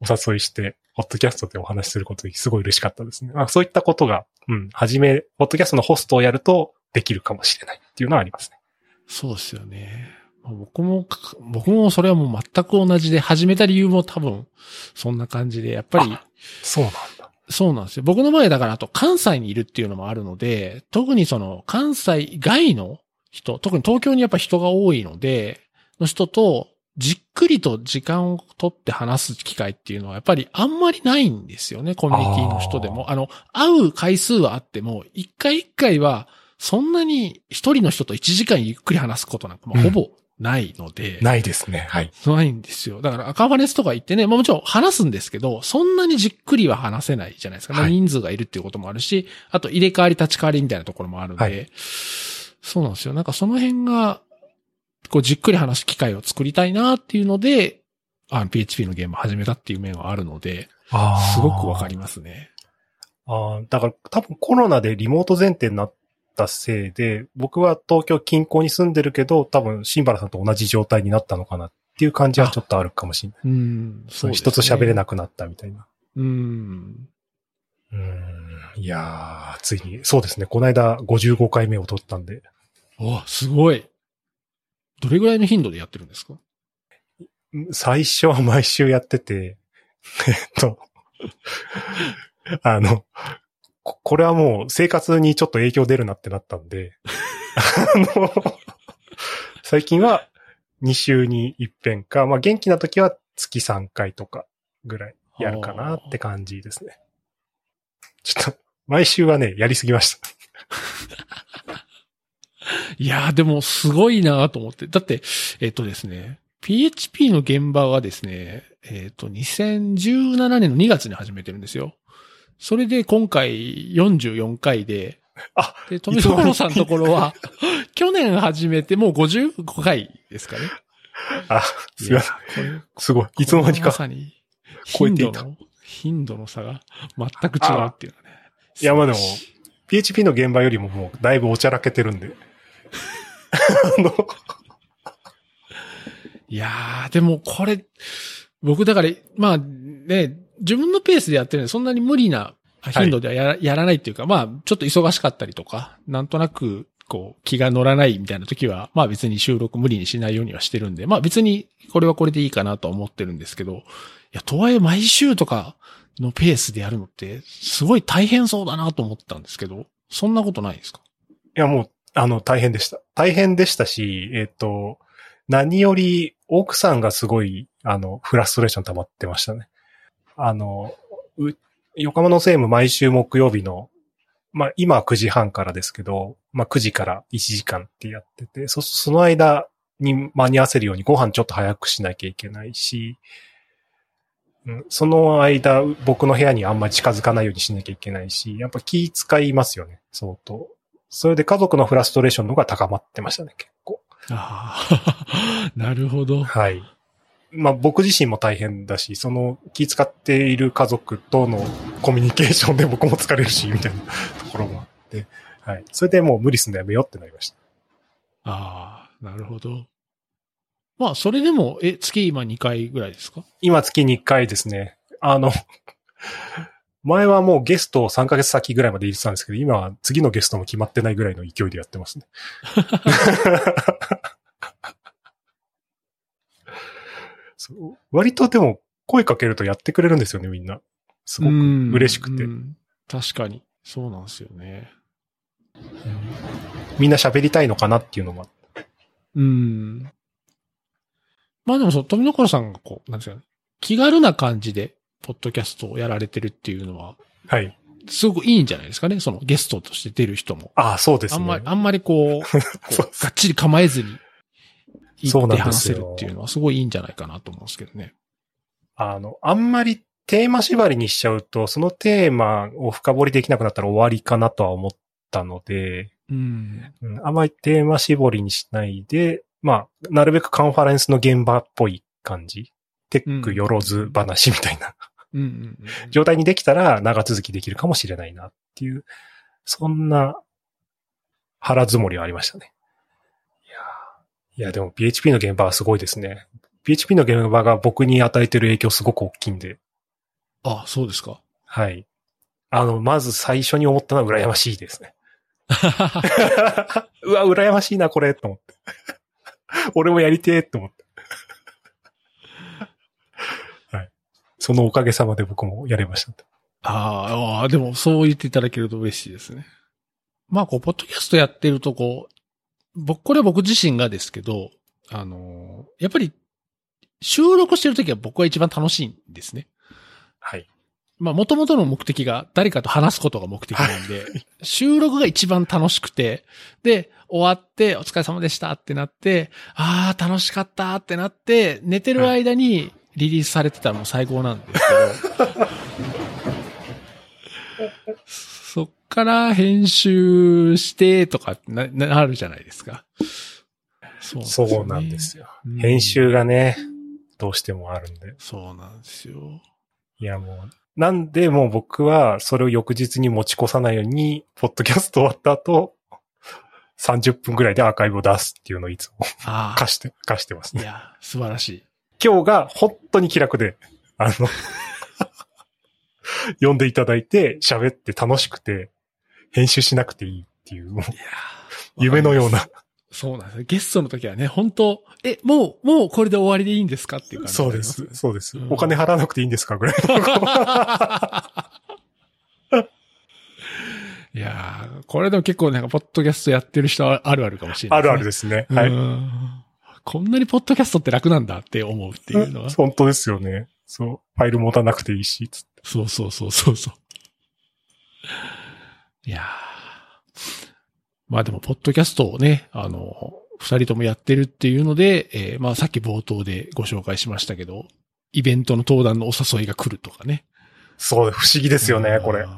お誘いして、ポッドキャストでお話しすることにすごい嬉しかったですね。あそういったことが、うん、はじめ、ポッドキャストのホストをやるとできるかもしれないっていうのはありますね。そうですよね。まあ僕もか、僕もそれはもう全く同じで、始めた理由も多分、そんな感じで、やっぱり、そうなんだ。そうなんですよ。僕の前だから、あと関西にいるっていうのもあるので、特にその関西外の人、特に東京にやっぱ人が多いので、の人と、じっくりと時間を取って話す機会っていうのはやっぱりあんまりないんですよね、コミュニティの人でも。あの、会う回数はあっても、一回一回は、そんなに一人の人と一時間ゆっくり話すことなんか、ほぼないので。ないですね。はい。ないんですよ。だから赤羽スとか行ってね、まあもちろん話すんですけど、そんなにじっくりは話せないじゃないですか。まあはい人数がいるっていうこともあるし、あと入れ替わり立ち替わりみたいなところもあるんで、はいそうなんですよ。なんかその辺が、こうじっくり話す機会を作りたいなっていうので、あの PHP のゲームを始めたっていう面はあるので、すごくわかりますね。ああ、だから多分コロナでリモート前提になったせいで、僕は東京近郊に住んでるけど、多分新原さんと同じ状態になったのかなっていう感じはちょっとあるかもしれない。うん。そう、人と喋れい。なくなったみたいな。うん。うーん。いやー、ついに、そうですね。この間55回目を取ったんで、お、すごい。どれぐらいの頻度でやってるんですか？最初は毎週やってて、えっと、あの、ここれはもう生活にちょっと影響出るなってなったんで、あの、最近は2週に一遍か、まあ元気な時は月3回とかぐらいやるかなって感じですね。ちょっと、毎週はね、やりすぎました。いやーでもすごいなと思って。だって、えっとですね、PHP の現場はですね、えっと、2017年の2月に始めてるんですよ。それで今回44回で、あ、で、富所さんのところは、去年始めてもう55回ですかね。あ、すいません。すごい。いつの間にかまさに。頻度の、頻度の差が全く違うっていうのはね。いや、まあでも、PHP の現場よりももうだいぶおちゃらけてるんで。いやー、でもこれ、僕だから、まあね、自分のペースでやってるんで、そんなに無理な頻度ではやら,、やらないっていうか、まあ、ちょっと忙しかったりとか、なんとなく、こう、気が乗らないみたいな時は、まあ別に収録無理にしないようにはしてるんで、まあ別にこれはこれでいいかなとは思ってるんですけど、いや、とはいえ毎週とかのペースでやるのって、すごい大変そうだなと思ったんですけど、そんなことないですか？いやもう、あの、大変でした。大変でしたし、えっ、と、何より奥さんがすごい、あの、フラストレーション溜まってましたね。あの、う横浜のセーム毎週木曜日の、まあ今は9時半からですけど、まあ9時から1時間ってやってて、そ、その間に間に合わせるようにご飯ちょっと早くしなきゃいけないし、その間僕の部屋にあんまり近づかないようにしなきゃいけないし、やっぱ気使いますよね、相当。それで家族のフラストレーションの方が高まってましたね、結構。ああ、なるほど。はい。まあ僕自身も大変だし、その気使っている家族とのコミュニケーションで僕も疲れるし、みたいなところもあって、はい。それでもう無理すんのやめようってなりました。ああ、なるほど。まあ、それでも、え、月今2回ぐらいですか？今月2回ですね。あの、前はもうゲストを3ヶ月先ぐらいまで入れてたんですけど、今は次のゲストも決まってないぐらいの勢いでやってますね。割とでも声かけるとやってくれるんですよね、みんな。すごく嬉しくてう。ん確かに。そうなんですよね。みんな喋りたいのかなっていうのもうん。まあでもそう、富所さんがこう、なんですかね、気軽な感じで、ポッドキャストをやられてるっていうのは、はい。すごくいいんじゃないですかね？そのゲストとして出る人も。ああ、そうですね。あんまり、あんまりこう、こそううがっちり構えずに、そう言ってなんですよ話せるっていうのはすごいいいんじゃないかなと思うんですけどね。あの、あんまりテーマ縛りにしちゃうと、そのテーマを深掘りできなくなったら終わりかなとは思ったので、うん。うん、あんまりテーマ絞りにしないで、まあ、なるべくカンファレンスの現場っぽい感じ。テックよろず話みたいな。状態にできたら長続きできるかもしれないなっていう、そんな腹積もりはありましたね。いやーいや、でも PHP の現場はすごいですね。PHP の現場が僕に与えてる影響すごく大きいんで、あ、そうですか。はい。あの、まず最初に思ったのは羨ましいですね。うわ、羨ましいな、これ、と思って。俺もやりてえ、と思って。はい。そのおかげさまで僕もやれました。ああ、でもそう言っていただけると嬉しいですね。まあ、こう、ポッドキャストやってると、こう、僕、これは僕自身がですけど、あのーやっぱり、収録してるときは僕は一番楽しいんですね。はい。まあ、元々の目的が誰かと話すことが目的なんで、収録が一番楽しくて、で、終わって、お疲れ様でしたってなって、ああ、楽しかったってなって、寝てる間にリリースされてたらもう最高なんですけど、そっから編集してとかな、なるじゃないですか。そうそうなんですよ。うん編集がね、どうしてもあるんで。そうなんですよ。いや、もう、なんでもう僕はそれを翌日に持ち越さないように、ポッドキャスト終わった後、30分ぐらいでアーカイブを出すっていうのをいつもあ貸して、貸してますあ、いね。や、素晴らしい。今日が本当に気楽で、あの、読んでいただいて、喋って楽しくて、編集しなくていいっていう、夢のような。そうなんですね。ゲストの時はね、本当え、もう、もうこれで終わりでいいんですかっていう感じそうです。そうです。うんお金払わなくていいんですかぐらいの。いやーこれでも結構なんか、ポッドキャストやってる人はあるあるかもしれない、あるあるですね。すはい。こんなにポッドキャストって楽なんだって思うっていうのは。本当ですよね。そう。ファイル持たなくていいし、つってそうそうそうそうそう。いやーまあでも、ポッドキャストをね、あの、二人ともやってるっていうので、えーまあさっき冒頭でご紹介しましたけど、イベントの登壇のお誘いが来るとかね。そう、不思議ですよね、これ。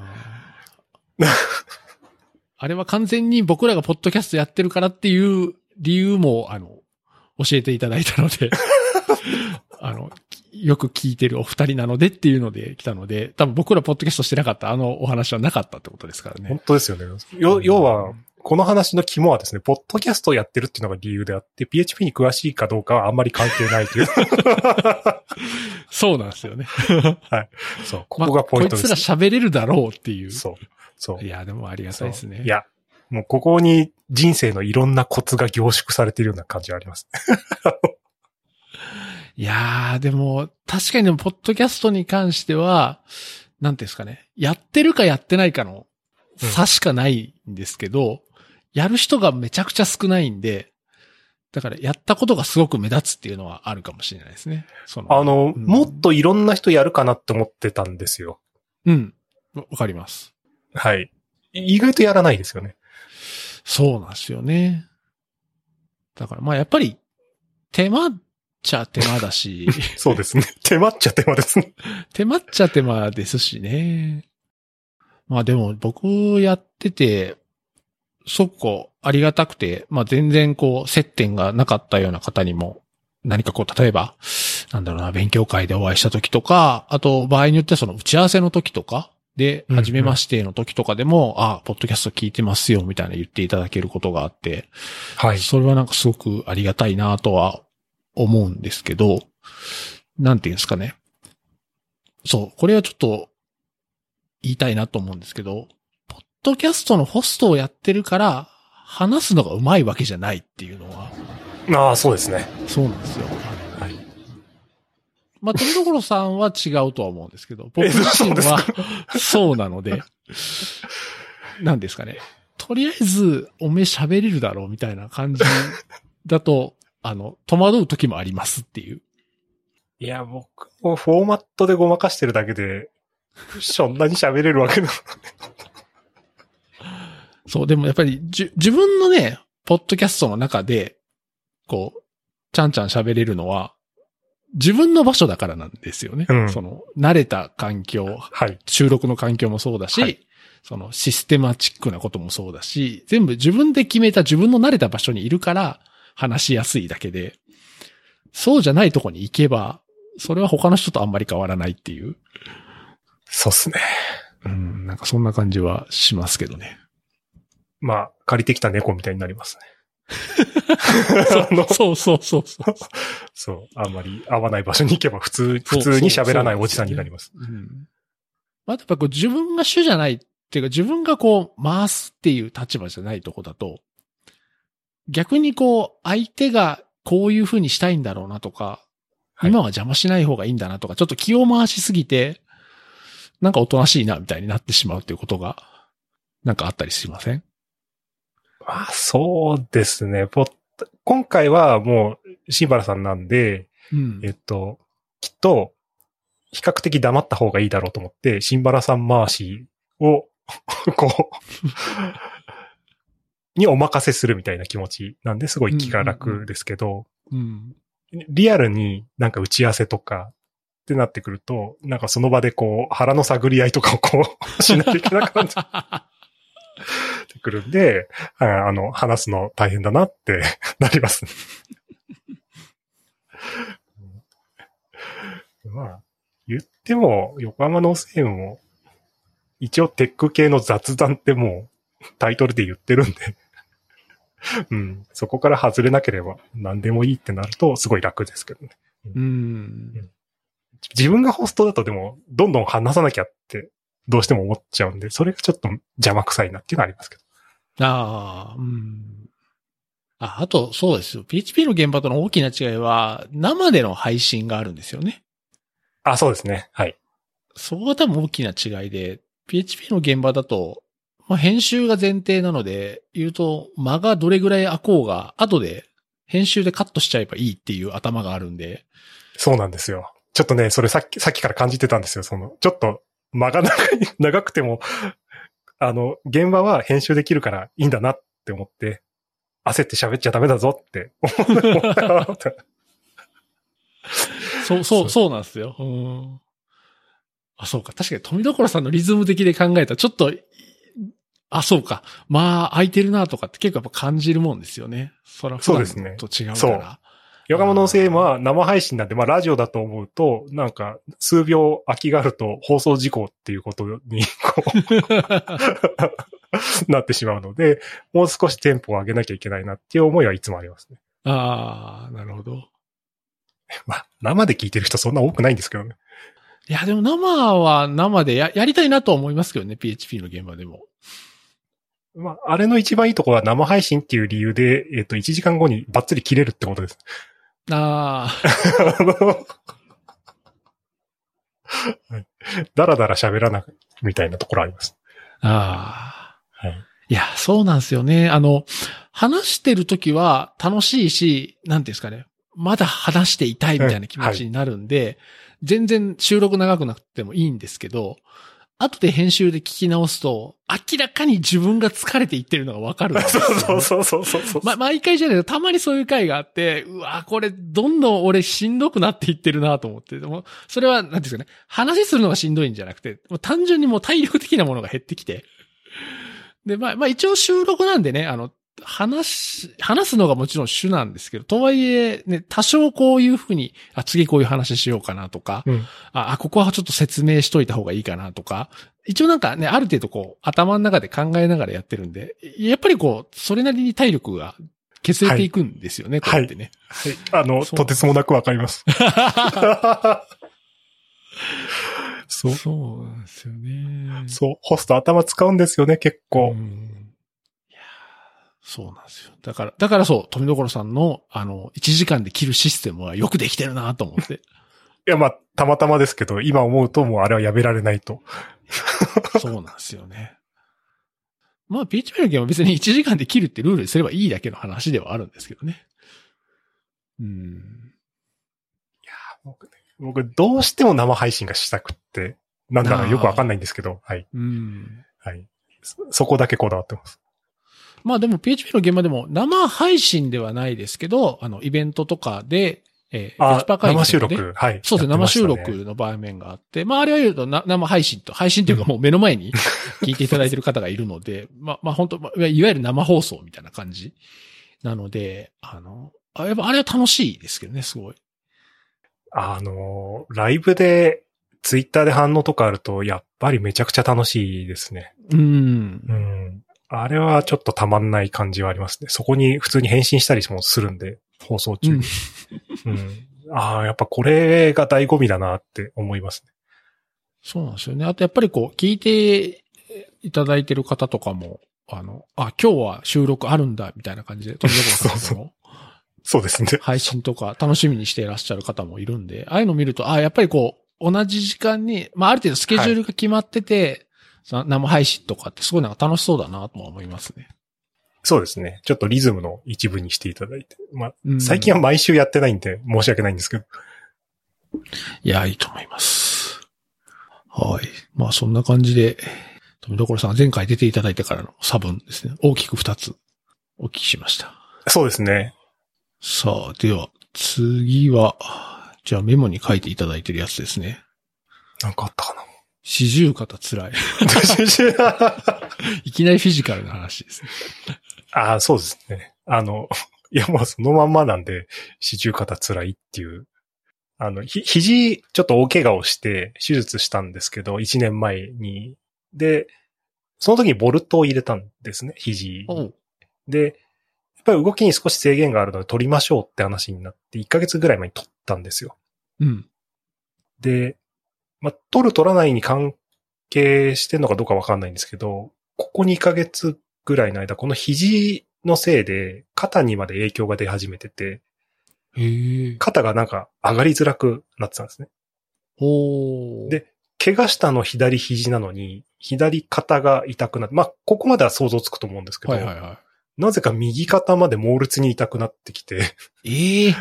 あれは完全に僕らがポッドキャストやってるからっていう理由も、あの、教えていただいたので、あの、よく聞いてるお二人なのでっていうので来たので、多分僕らポッドキャストしてなかったあのお話はなかったってことですからね。本当ですよね。よ、要は、この話の肝はですね、ポッドキャストをやってるっていうのが理由であって、PHP に詳しいかどうかはあんまり関係ないという。そうなんですよね。そう、ここがポイントです。まあこいつら喋れるだろうっていう。そう。そう。いや、でもありがたいですね。いや、もうここに人生のいろんなコツが凝縮されているような感じがあります。いやー、でも、確かにでも、ポッドキャストに関しては、なんていうんですかね。やってるかやってないかの差しかないんですけど、やる人がめちゃくちゃ少ないんで、だからやったことがすごく目立つっていうのはあるかもしれないですね。そのあの、うんもっといろんな人やるかなって思ってたんですよ。うん。わわかります。はい。意外とやらないですよね。そうなんですよね。だからまあやっぱり、手間っちゃ手間だし、そうですね。手間っちゃ手間ですね。手間っちゃ手間ですしね。まあでも僕やってて、そこありがたくて、まあ全然こう接点がなかったような方にも何かこう例えば、なんだろうな、勉強会でお会いした時とか、あと場合によってはその打ち合わせの時とか、で、うん初めましての時とかでも、あ、ポッドキャスト聞いてますよ、みたいな言っていただけることがあって、はい。それはなんかすごくありがたいなとは思うんですけど、なんていうんですかね。そう、これはちょっと言いたいなと思うんですけど、ポッドキャストのホストをやってるから、話すのが上手いわけじゃないっていうのは、ああ、そうですね。そうなんですよ。はい。まあ、富所さんは違うとは思うんですけど、僕え自身はそうなので、なんですかね。とりあえず、おめえ喋れるだろうみたいな感じだと、あの、戸惑う時もありますっていう。いや、僕もフォーマットでごまかしてるだけで、そんなに喋れるわけな。そう、でもやっぱりじゅ、自分のね、ポッドキャストの中で、こう、ちゃんちゃん喋れるのは、自分の場所だからなんですよね。うんその、慣れた環境、はい。収録の環境もそうだし、はいそのシステマチックなこともそうだし、全部自分で決めた自分の慣れた場所にいるから話しやすいだけで、そうじゃないとこに行けば、それは他の人とあんまり変わらないっていう、そうっすね。うん、なんかそんな感じはしますけどね。まあ、借りてきた猫みたいになりますね。そうそうそうそう。そう。あんまり合わない場所に行けば普通、普通に喋らないおじさんになります。うん。まあ、やっぱこう自分が主じゃないっていうか自分がこう回すっていう立場じゃないとこだと、逆にこう相手がこういう風にしたいんだろうなとか、はい今は邪魔しない方がいいんだなとか、ちょっと気を回しすぎて、なんかおとなしいなみたいになってしまうっていうことが、なんかあったりしません？まあ、そうですね。今回はもう、シンバラさんなんで、うんえっと、きっと、比較的黙った方がいいだろうと思って、シンバラさん回しを、こう、にお任せするみたいな気持ちなんで、すごい気が楽ですけど、うん。リアルになんか打ち合わせとかってなってくると、なんかその場でこう、腹の探り合いとかをこう、しなきゃいけなくなっ てくるんで、ああの、話すの大変だなって なります。まあ、言っても、横浜のせいも、一応テック系の雑談ってもうタイトルで言ってるんで、うん、そこから外れなければ何でもいいってなるとすごい楽ですけどね。うん。自分がホストだとでも、どんどん話さなきゃって、どうしても思っちゃうんで、それがちょっと邪魔くさいなっていうのはありますけど。ああ、うん。あ、あと、そうですよ。PHP の現場との大きな違いは、生での配信があるんですよね。あ、そうですね。はい。そこが多分大きな違いで、PHP の現場だと、まあ、編集が前提なので、言うと、間がどれぐらい空こうが、後で編集でカットしちゃえばいいっていう頭があるんで、そうなんですよ。ちょっとね、それさっき、さっきから感じてたんですよ。その、ちょっと間が長い、長くても、あの、現場は編集できるからいいんだなって思って、焦って喋っちゃダメだぞって思った。そう、そう、そうなんですよ。うん。あ、そうか。確かに富所さんのリズム的で考えたら、ちょっと、あ、そうか。まあ、空いてるなとかって結構やっぱ感じるもんですよね。そら、そうですねと違うから。ヨガモノの CM は生配信なんで、まあラジオだと思うと、なんか数秒空きがあると放送事故っていうことに、こう、なってしまうので、もう少しテンポを上げなきゃいけないなっていう思いはいつもありますね。ああ、なるほど。まあ、生で聞いてる人そんな多くないんですけどね。いや、でも生は生でややりたいなとは思いますけどね、PHP の現場でも。まあ、あれの一番いいところは生配信っていう理由で、えっ、と、1時間後にバッツリ切れるってことです。ああのはいだらだら喋らないみたいなところあります。あ、ああ。はい。いや、そうなんですよね。あの、話してるときは楽しいし、なんていうんですかね。まだ話していたいみたいな気持ちになるんで、全然収録長くなくてもいいんですけど、後で編集で聞き直すと、明らかに自分が疲れていってるのがわかる そうそうそうそうそう。ま、毎回じゃないけど、たまにそういう回があって、うわ、これ、どんどん俺しんどくなっていってるなと思って。でも、それは、なんていうんですかね、話するのがしんどいんじゃなくて、もう単純にもう体力的なものが減ってきて。で、まあ、まあ一応収録なんでね、あの、話し、話すのがもちろん主なんですけど、とはいえ、ね、多少こういうふうに、あ、次こういう話しようかなとか、うん。あ、あここはちょっと説明しといた方がいいかなとか、一応なんかね、ある程度こう、頭の中で考えながらやってるんで、やっぱりこう、それなりに体力が削れていくんですよね、はいこうやってね。はい。あの、とてつもなくわかります。そう。そうなんですよね。そう。ホスト頭使うんですよね、結構。うそうなんですよ。だから、だからそう、富所さんの、あの、1時間で切るシステムはよくできてるなと思って。いや、まあ、たまたまですけど、今思うともうあれはやめられないと。そうなんですよね。まあ、PHP のゲームは別に1時間で切るってルールにすればいいだけの話ではあるんですけどね。うん。僕ね僕、どうしても生配信がしたくって、なんだかよくわかんないんですけど、はい。うん。はい。そそこだけこだわってます。まあでも PHP の現場でも生配信ではないですけど、あの、イベントとかで、えー、あデジパ、会議生収録。はい。そうですね、生収録の場面があって、まあ、あれは言うとな生配信と、配信というかもう目の前に 聞いていただいている方がいるので、まあ、まあ本当、まあいわゆる生放送みたいな感じなので、あの、あやっぱあれは楽しいですけどね、すごい。あの、ライブで、ツイッターで反応とかあると、やっぱりめちゃくちゃ楽しいですね。うんう。ん。あれはちょっとたまんない感じはありますね。そこに普通に返信したりもするんで、放送中に。うん。ああ、やっぱこれが醍醐味だなって思いますね。そうなんですよね。あとやっぱりこう、聞いていただいてる方とかも、あの、あ、今日は収録あるんだ、みたいな感じで、富所さんともそうですね。配信とか楽しみにしていらっしゃる方もいるんで、ああいうのを見ると、あやっぱりこう、同じ時間に、まあ、ある程度スケジュールが決まってて、その生配信とかってすごいなんか楽しそうだなとは思いますね。そうですね。ちょっとリズムの一部にしていただいて。まあ、うん最近は毎週やってないんで申し訳ないんですけど。いや、いいと思います。はい。まあ、そんな感じで、富所さん前回出ていただいてからの差分ですね。大きく二つお聞きしました。そうですね。さあ、では、次は、じゃあメモに書いていただいてるやつですね。なんかあったかな。四十肩辛い。いきなりフィジカルな話ですね。ああ、そうですね。あの、いやもうそのまんまなんで、四十肩辛いっていう。あの、ひ、肘、ちょっと大怪我をして手術したんですけど、1年前に。で、その時にボルトを入れたんですね、肘で、やっぱり動きに少し制限があるので取りましょうって話になって、1ヶ月ぐらい前に取ったんですよ。うん。で、まあ、取る取らないに関係してんのかどうかわかんないんですけど、ここ2ヶ月ぐらいの間、この肘のせいで肩にまで影響が出始めてて。肩がなんか上がりづらくなってたんですね。で怪我したの左肘なのに、左肩が痛くなって、まあ、ここまでは想像つくと思うんですけど、はいはいはなぜか右肩まで猛烈に痛くなってきて、い。ええ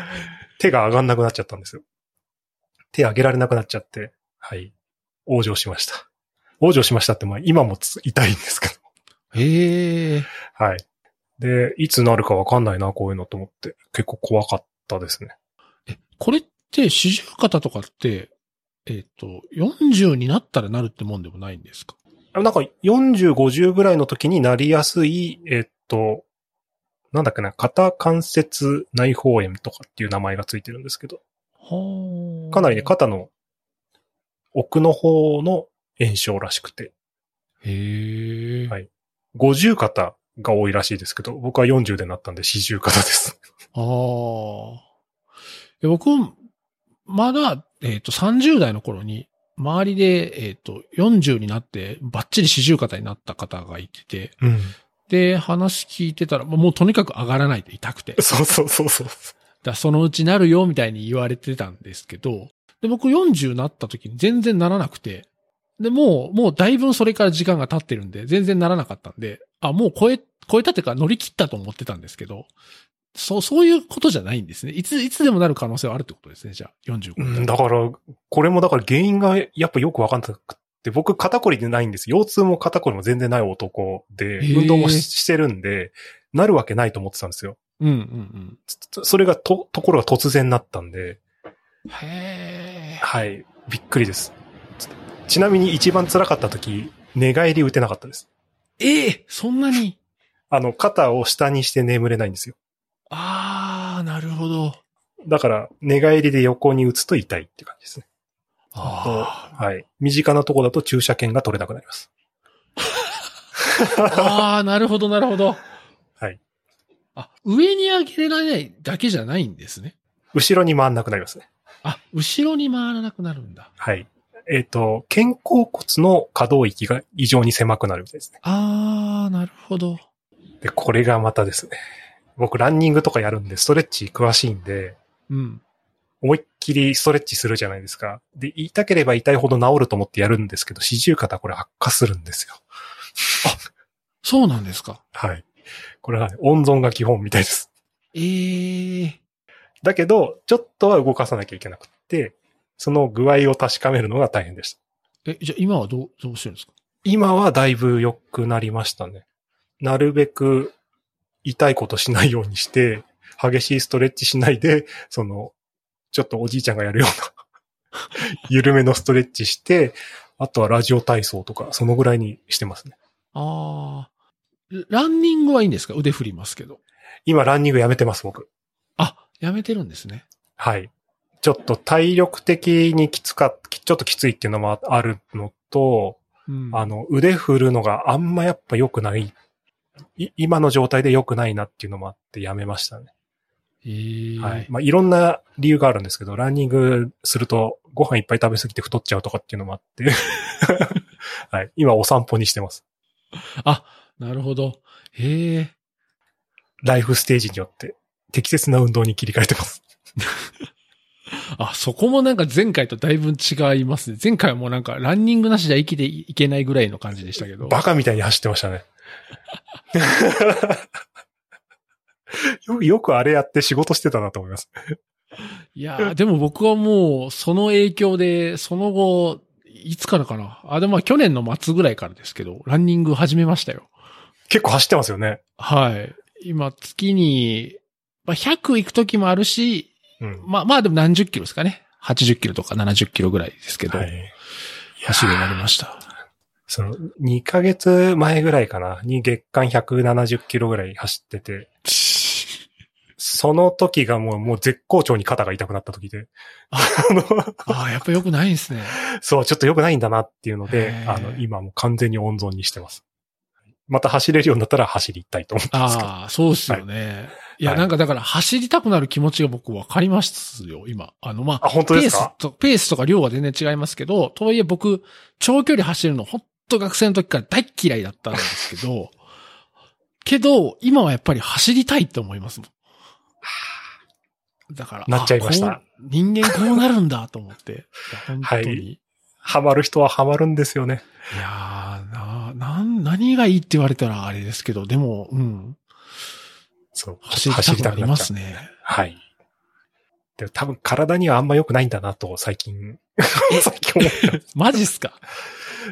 手が上がんなくなっちゃったんですよ。手上げられなくなっちゃって、はい。往生しました。往生しましたって、まあ今もつ痛いんですけど。へえ。はい。で、いつなるかわかんないな、こういうのと思って。結構怖かったですね。え、これって四十肩とかって、えっ、と、40になったらなるってもんでもないんですか？なんか40、50ぐらいの時になりやすい、えっと、なんだっけな、肩関節内包炎とかっていう名前がついてるんですけど、はあ。かなりね、肩の奥の方の炎症らしくて、へえ。はい50肩が多いらしいですけど、僕は40でなったんで40肩です。ああ。僕、まだ、えっ、と、30代の頃に、周りで、えっ、と、40になって、バッチリ四十肩になった方がいてて、うん。で、話聞いてたら、もうとにかく上がらないと痛くて。そうそうそうそう。らそのうちなるよ、みたいに言われてたんですけど、で、僕40になった時に全然ならなくて、で、もう、もうだいぶそれから時間が経ってるんで、全然ならなかったんで、あ、もう超え、超えたっていうか乗り切ったと思ってたんですけど、そう、そういうことじゃないんですね。いつ、いつでもなる可能性はあるってことですね、じゃあ、45歳。うん、だから、これもだから原因がやっぱよくわかんなくて、僕肩こりでないんです。腰痛も肩こりも全然ない男で、運動もししてるんで、なるわけないと思ってたんですよ。うんうんそそれがと、ところが突然なったんで、うん。へえ。はい、びっくりです。ちちなみに一番辛かった時、寝返り打てなかったです。ええそんなに？あの、肩を下にして眠れないんですよ。ああ、なるほど。だから、寝返りで横に打つと痛いって感じですね。あはい。身近なとこだと注射券が取れなくなります。ー あー、なるほど、なるほど。はい。あ、上に上げられないだけじゃないんですね。後ろに回んなくなりますね。あ、後ろに回らなくなるんだ。はい。えっ、と、肩甲骨の可動域が異常に狭くなるみたいですね。あー、なるほど。で、これがまたですね。僕、ランニングとかやるんで、ストレッチ詳しいんで、うん。思いっきりストレッチするじゃないですか。で、痛ければ痛いほど治ると思ってやるんですけど、四十肩これ悪化するんですよ。そうなんですか。はい。これはね、温存が基本みたいです。ええだけど、ちょっとは動かさなきゃいけなくって、その具合を確かめるのが大変でした。え、じゃあ今はどう、どうしてるんですか？今はだいぶ良くなりましたね。なるべく痛いことしないようにして、激しいストレッチしないで、その、ちょっとおじいちゃんがやるような、緩めのストレッチして、あとはラジオ体操とか、そのぐらいにしてますね。ああ。ランニングはいいんですか？腕振りますけど。今ランニングやめてます、僕。あ、やめてるんですね。はい。ちょっと体力的にきつかっ、ちょっときついっていうのもあるのと、うん。あの、腕振るのがあんまやっぱ良くない。い今の状態で良くないなっていうのもあってやめましたね。ええはい。まあ、いろんな理由があるんですけど、ランニングするとご飯いっぱい食べ過ぎて太っちゃうとかっていうのもあって、はい。今お散歩にしてます。あ、なるほど。へえ。ライフステージによって適切な運動に切り替えてます。あ、そこもなんか前回とだいぶ違いますね。前回はもうなんかランニングなしじゃ生きていけないぐらいの感じでしたけど。バカみたいに走ってましたね。よく、よくあれやって仕事してたなと思います。いやーでも僕はもう、その影響で、その後、いつからかな。あ、でもまあ去年の末ぐらいからですけど、ランニング始めましたよ。結構走ってますよね。はい。今、月に、まあ、100行く時もあるし、うん。まあまあでも何十キロですかね。80キロとか70キロぐらいですけど、はい。走るようになりました。その、2ヶ月前ぐらいかな、に月間170キロぐらい走ってて、その時がもう、もう絶好調に肩が痛くなった時で、ああの、ああ、やっぱ良くないんですね。そう、ちょっと良くないんだなっていうのであの、今もう完全に温存にしてます。また走れるようになったら走りたいと思ってます。ああ、そうですよね。いや、はいなんかだから走りたくなる気持ちが僕分かりますよ、今。あの、まあ、あ、本当ペーですか？スと、ペースとか量は全然違いますけど、とはいえ僕、長距離走るの、ほんと学生の時から大っ嫌いだったんですけど、けど、今はやっぱり走りたいって思いますもん。だから、なっちゃいました人間こうなるんだと思って。本当に。はいハマる人はハマるんですよね。いやー、な、なん、何がいいって言われたらあれですけど、でも、うん。そう。走りたくなりますね。ね。はい。で多分体にはあんま良くないんだなと、最近、最近思った。マジっすか？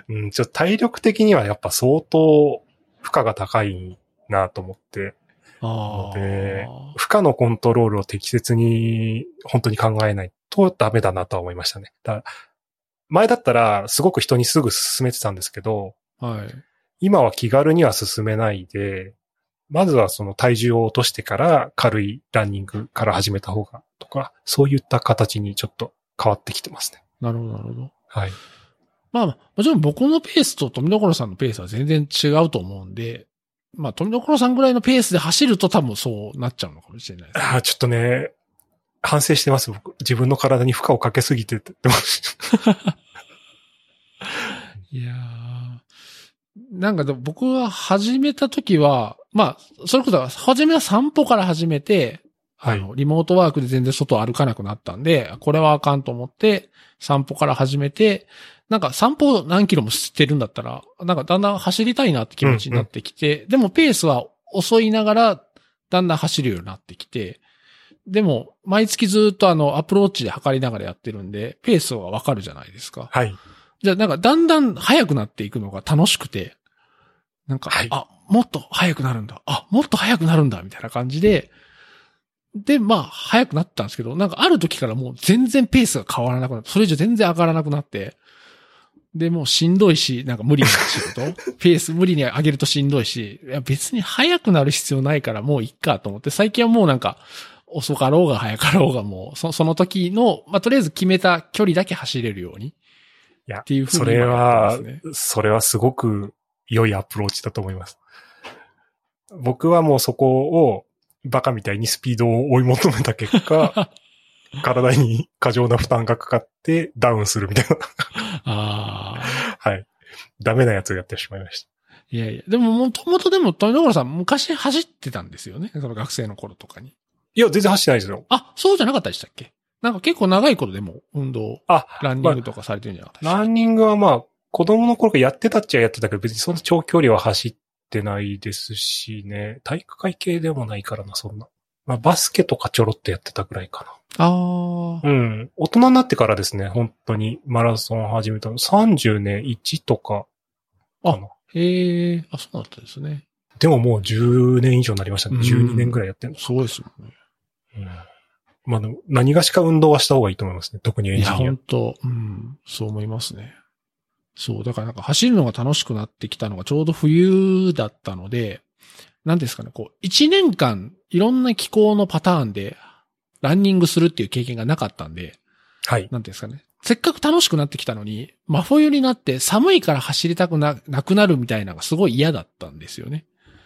うん、ちょっと体力的にはやっぱ相当負荷が高いなと思って、ああ。で負荷のコントロールを適切に本当に考えないとダメだなとは思いましたね。だ前だったらすごく人にすぐ進めてたんですけど、はい。今は気軽には進めないで、まずはその体重を落としてから軽いランニングから始めた方がとか、そういった形にちょっと変わってきてますね。なるほど、なるほど。はい。まあ、もちろん僕のペースと富所さんのペースは全然違うと思うんで、まあ、富所さんぐらいのペースで走ると多分そうなっちゃうのかもしれないです、ね。ああ、ちょっとね、反省してます、僕。自分の体に負荷をかけすぎてって言ってます。いやーなんか僕は始めた時は、まあ、それこそ、初めは散歩から始めて、はいあの、リモートワークで全然外歩かなくなったんで、これはあかんと思って、散歩から始めて、なんか散歩何キロもしてるんだったら、なんかだんだん走りたいなって気持ちになってきて、でもペースは遅いながら、だんだん走るようになってきて、でも、毎月ずっとあの、アプローチで測りながらやってるんで、ペースはわかるじゃないですか。はい。じゃあなんかだんだん速くなっていくのが楽しくて、なんか、はいあ、もっと速くなるんだ。あ、もっと速くなるんだ、みたいな感じで、で、まあ、速くなったんですけど、なんかある時からもう全然ペースが変わらなくなって、それ以上全然上がらなくなって、で、もうしんどいし、なんか無理な仕事 ペース無理に上げるとしんどいし、いや別に速くなる必要ないからもういっかと思って、最近はもうなんか、遅かろうが速かろうがもう、そその時の、まあ、とりあえず決めた距離だけ走れるように。いや、っていうふうにそれはそれはすごく良いアプローチだと思います。僕はもうそこをバカみたいにスピードを追い求めた結果、体に過剰な負担がかかってダウンするみたいな。ああ。はい。ダメなやつをやってしまいました。いやいや、でももともとでも、富所さん昔走ってたんですよね？その学生の頃とかに。いや、全然走ってないですよ。あ、そうじゃなかったでしたっけ？なんか結構長い頃でも運動、あ、ランニングとかされてるんじゃなかったでしたっランニングはまあ、子供の頃からやってたっちゃやってたけど、別にそんな長距離は走ってないですしね。体育会系でもないからな、そんな。まあ、バスケとかちょろっとやってたぐらいかけああな。うん。大人になってからですね、本当にマラソン始めたの。30年1とかかな。へえ、あ、そうだったですね。でももう10年以上になりましたね。うん12年ぐらいやってるの。すごいですもんね。うん。まあ何がしか運動はした方がいいと思いますね。特にエンいや、ジニア本。当うん、そう思いますね。そう、だからなんか走るのが楽しくなってきたのがちょうど冬だったので、なんですかね、こう、一年間いろんな気候のパターンでランニングするっていう経験がなかったんで、はい。なんですかね。せっかく楽しくなってきたのに、真冬になって寒いから走りたくな、なくなるみたいなのがすごい嫌だったんですよね。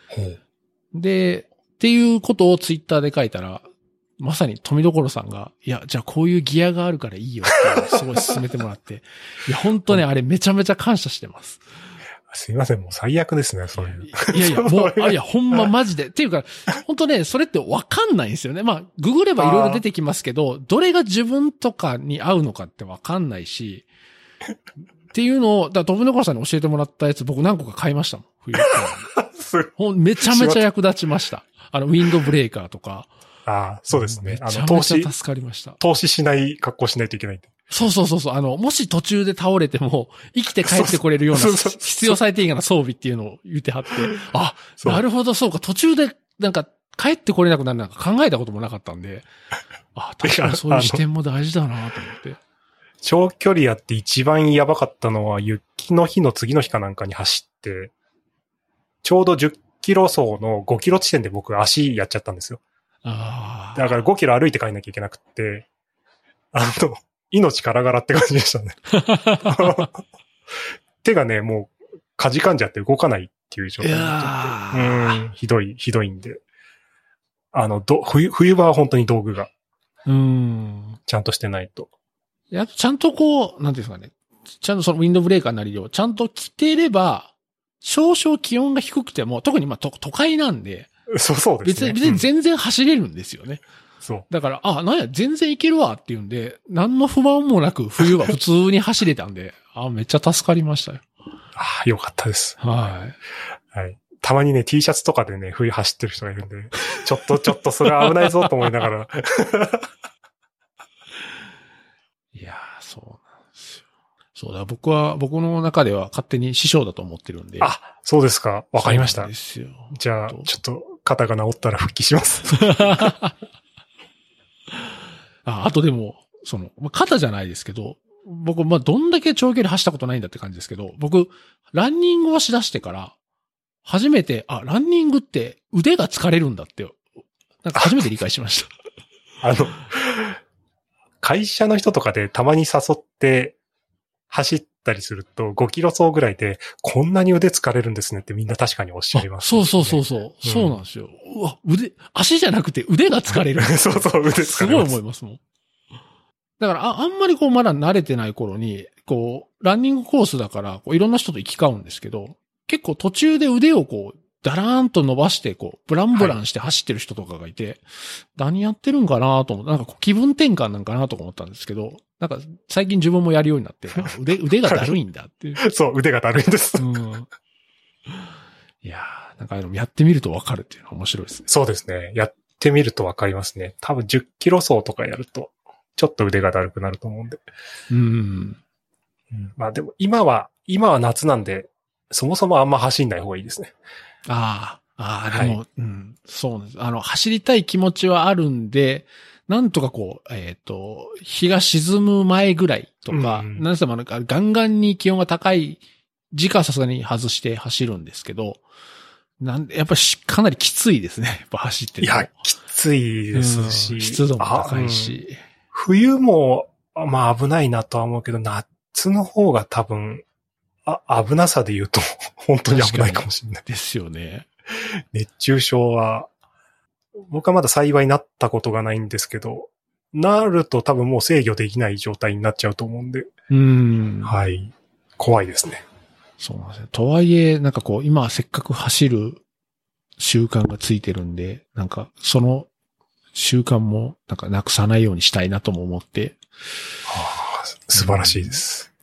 ほうで、っていうことをツイッターで書いたら、まさに富所さんが、いや、じゃあこういうギアがあるからいいよってすごい勧めてもらって、いや、本当ね、あれめちゃめちゃ感謝してます。すいません、もう最悪ですね、そういう。いやいや、もう、あ、いや、ほんまマジで。っていうか、本当ね、それってわかんないんですよね。まあ、ググればいろいろ出てきますけど、どれが自分とかに合うのかってわかんないし、っていうのを、だから、富所さんに教えてもらったやつ、僕何個か買いましたもん。冬 すほんめちゃめちゃ役立ちました。あの、ウィンドブレーカーとか。ああ、そうですね。あの、投資助かりました。投資しない格好しないといけないんで。そうそうそうそう。あの、もし途中で倒れても、生きて帰ってこれるような必要最低限な装備っていうのを言ってはって、あ、なるほど、そうか、途中で、なんか、帰ってこれなくなるなんか考えたこともなかったんで、あ、確かにそういう視点も大事だなと思って。長距離やって一番やばかったのは、雪の日の次の日かなんかに走って、ちょうど10キロ走の5キロ地点で僕足やっちゃったんですよ。ああ。だから5キロ歩いて帰んなきゃいけなくって、あの、命からがらって感じでしたね。手がね、もう、かじかんじゃって動かないっていう状態になっちゃって。うん、ひどい、ひどいんで。あの、ど、冬、冬場は本当に道具がうん。ちゃんとしてないと。やちゃんとこう、なんていうんですかね。ちゃんとそのウィンドブレーカーなりをちゃんと着ていれば、少々気温が低くても、特にまあ都都会なんで、そうそうですね。別に、別にうん全然走れるんですよね。そう。だから、あ、なんや、全然いけるわっていうんで、何の不満もなく冬は普通に走れたんで、あ、めっちゃ助かりましたよ。ああ、よかったです。ははい。たまにね、T シャツとかでね、冬走ってる人がいるんで、ちょっと ちょっとそれは危ないぞと思いながら。い。いやー、そうなんですよ。そうだ、僕は、僕の中では勝手に師匠だと思ってるんで。あ、そうですか。わかりましたで。すよ。じゃあちょっと肩が治ったら復帰します。ああとでも、その、まあ肩じゃないですけど、僕、まあ、どんだけ長距離走ったことないんだって感じですけど、僕、ランニングをしだしてから、初めて、あ、ランニングって腕が疲れるんだって、なんか初めて理解しました。あの、会社の人とかでたまに誘って走ったりすると5キロ走ぐらいでこんなに腕疲れるんですねってみんな確かにおっしゃいます、そうそうそうそう。そうなんですよ。うわ、腕、足じゃなくて腕が疲れる。そうそう、腕すごい疲れます。思いますもん。だから、あ、あんまりこう、まだ慣れてない頃に、こう、ランニングコースだから、こう、いろんな人と行き交うんですけど、結構途中で腕をこう、だらーんと伸ばして、こう、ブランブランして走ってる人とかがいて、何やってるんかなと思って、なんかこう気分転換なんかなとか思ったんですけど、なんか最近自分もやるようになって、あ腕、腕がだるいんだっていう。そう、腕がだるいんです。うん。いやー、なんかあの、やってみるとわかるっていうのは面白いですね。そうですね。やってみるとわかりますね。多分10キロ走とかやると、ちょっと腕がだるくなると思うんで。うん。うんまあでも今は、今は夏なんで、そもそもあんま走んない方がいいですね。ああ、ああ、はいでも、うん、そうなんです。あの、走りたい気持ちはあるんで、なんとかこう、えっ、と、日が沈む前ぐらいとか、うんなんせもあのガンガンに気温が高い時間はさすがに外して走るんですけど、なんで、やっぱりしかなりきついですね。やっぱ走っていや、きついですし。うん湿度も高あうんいし。冬も、あまあ危ないなとは思うけど、夏の方が多分、あ、危なさで言うと、本当に危ないかもしれない。ですよね。熱中症は、僕はまだ幸いなったことがないんですけど、なると多分もう制御できない状態になっちゃうと思うんで、うん。はい。怖いですね。そうなんですね。とはいえ、なんかこう、今せっかく走る習慣がついてるんで、なんかその習慣もなんかなくさないようにしたいなとも思って、はあ、素晴らしいです。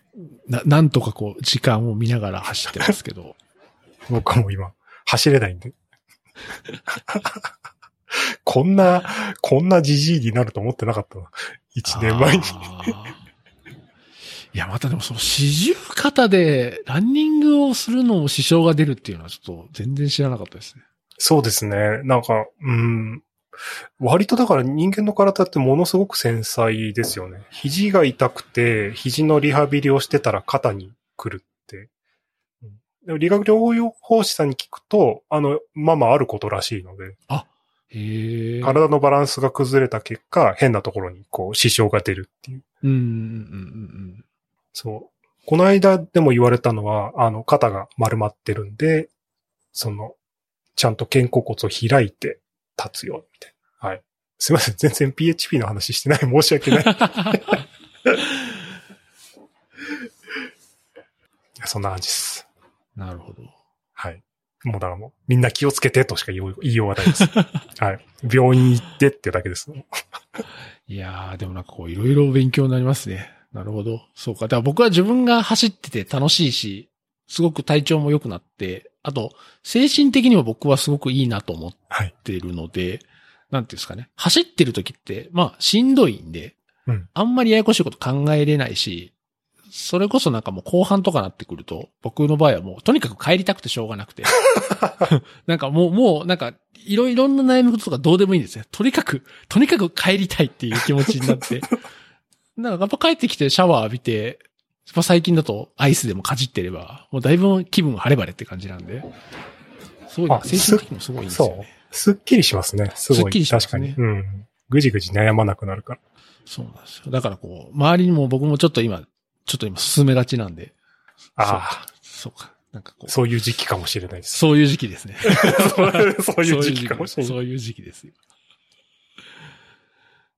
な、なんとかこう、時間を見ながら走ってますけど。僕はもう今、走れないんで。こんな、こんなじじいになると思ってなかったな。一年前に。いや、またでもその四十肩でランニングをするのも支障が出るっていうのはちょっと全然知らなかったですね。そうですね。なんか、うん。割とだから人間の体ってものすごく繊細ですよね。肘が痛くて、肘のリハビリをしてたら肩に来るって。うんでも理学療法士さんに聞くと、あの、まあまああることらしいので、へえ。体のバランスが崩れた結果、変なところにこう支障が出るっていう。うん、うん、うん、そう。この間でも言われたのは、あの、肩が丸まってるんで、その、ちゃんと肩甲骨を開いて立つよ、みたいな。はい。すいません。全然 PHP の話してない。申し訳ない。そんな感じです。なるほど。はい。もうだからもう、みんな気をつけてとしか言いよう言いようがないです。はい。病院行ってってだけです。いやー、でもなんかこう、いろいろ勉強になりますね。なるほど。そうか。だから僕は自分が走ってて楽しいし、すごく体調も良くなって、あと、精神的にも僕はすごくいいなと思っはい。てるので、なんていうんですかね。走ってる時って、まあ、しんどいんで、うんあんまりややこしいこと考えれないし、それこそなんかもう後半とかなってくると、僕の場合はもうとにかく帰りたくてしょうがなくて。なんかもう、もうなんか、いろいろな悩み事とかどうでもいいんですよ。とにかく、とにかく帰りたいっていう気持ちになって。なんかやっぱ帰ってきてシャワー浴びて、まあ最近だとアイスでもかじってれば、もうだいぶ気分晴れ晴れって感じなんで。すごい、あ精神的にもすごいですよそうね。。すっきりしますね。すごい。すっきりします確ねかに。うん。ぐじぐじ悩まなくなるから。そうなんですよ。だからこう、周りにも僕もちょっと今、ちょっと今進めがちなんで。ああ、そうか。なんかこう。そういう時期かもしれないです。そういう時期ですね。そうそういう時期かもしれない。そういう時期ですよ。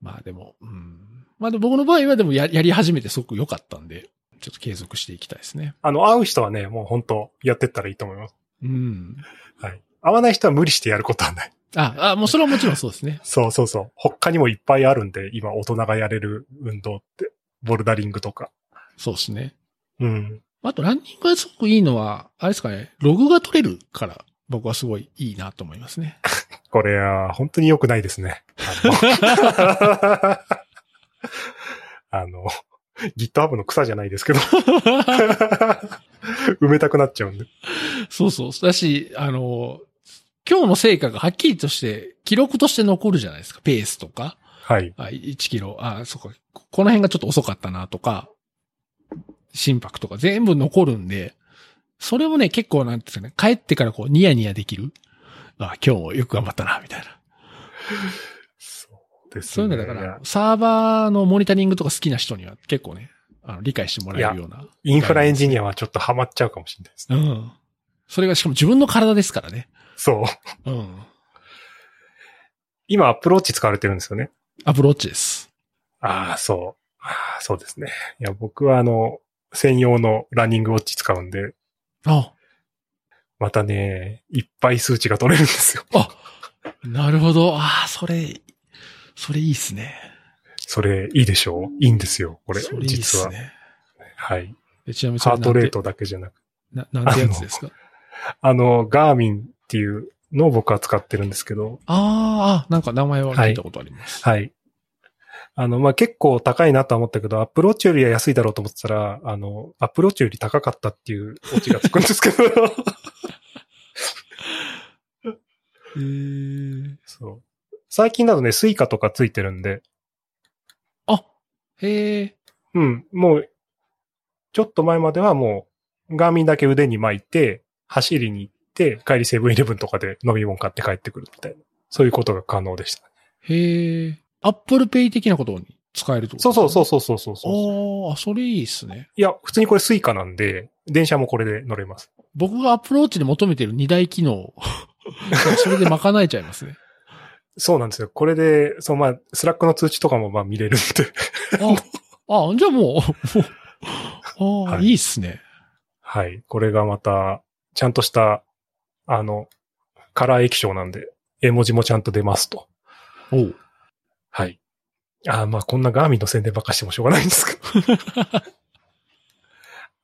まあでも、うん。まあでも僕の場合はでもややり始めてすごく良かったんで、ちょっと継続していきたいですね。あの、会う人はね、もう本当やってったらいいと思います。うん。はい。会わない人は無理してやることはない。あ、あ、もうそれはもちろんそうですね。そうそうそう。他にもいっぱいあるんで、今大人がやれる運動って、ボルダリングとか。そうですね。うん。あとランニングがすごくいいのは、あれですかね、ログが取れるから、僕はすごいいいなと思いますね。これは本当に良くないですね。あの、あの GitHub の草じゃないですけど、埋めたくなっちゃうんで。そうそう。だし、あの、今日の成果がはっきりとして、記録として残るじゃないですか。ペースとか。はい。あ、1キロ。あ、そっか。ここの辺がちょっと遅かったなとか、心拍とか全部残るんで、それもね、結構なんですかね、帰ってからこう、ニヤニヤできる。あ、今日もよく頑張ったな、みたいな。そうですね。そういうのだから、サーバーのモニタリングとか好きな人には結構ね、あの、理解してもらえるような。インフラエンジニアはちょっとハマっちゃうかもしれないですね。うん。それがしかも自分の体ですからね。そう。うん。今アプローチ使われてるんですよね。アプローチです。ああ、そう。ああ、そうですね。いや、僕はあの、専用のランニングウォッチ使うんで、あ、またね、いっぱい数値が取れるんですよ。あ、なるほど。ああ、それ、それいいっすね。それ、いいでしょ？ういいんですよ、これ、それいいっ実は。すね。はい。えちなみにハートレートだけじゃなくな。な、なんてやつですか？あの、ガーミンっていうのを僕は使ってるんですけど、あーあ、なんか名前は聞いたことあります。はい。あの、まあ、結構高いなとは思ったけど、アップローチよりは安いだろうと思ってたら、あの、 Apple Watchより高かったっていうオチがつくんですけど、へーそう。最近だとね、 Suica とかついてるんで、あ、へえ。うん、もう、ちょっと前まではもう、 Garmin だけ腕に巻いて、走りに行って、帰りセブンイレブンとかで飲み物買って帰ってくるみたいな。そういうことが可能でした。へえ。 Apple Pay 的なことに使えるとそうそうう。そうそうそうそうそう。ああ、それいいっすね。いや、普通にこれ Suica なんで、電車もこれで乗れます。僕が Apple Watch で求めてる二大機能、それで賄えちゃいますね。そうなんですよ。これで、そう、まあ、 Slack の通知とかもまあ見れるんで。あ、あ、じゃあもう、もう、ああ、はいいいっすね。はい。これがまた、ちゃんとした、あの、カラー液晶なんで、絵文字もちゃんと出ますと。おう。はい。あーまあ、こんなガーミンの宣伝ばっかしてもしょうがないんですけど。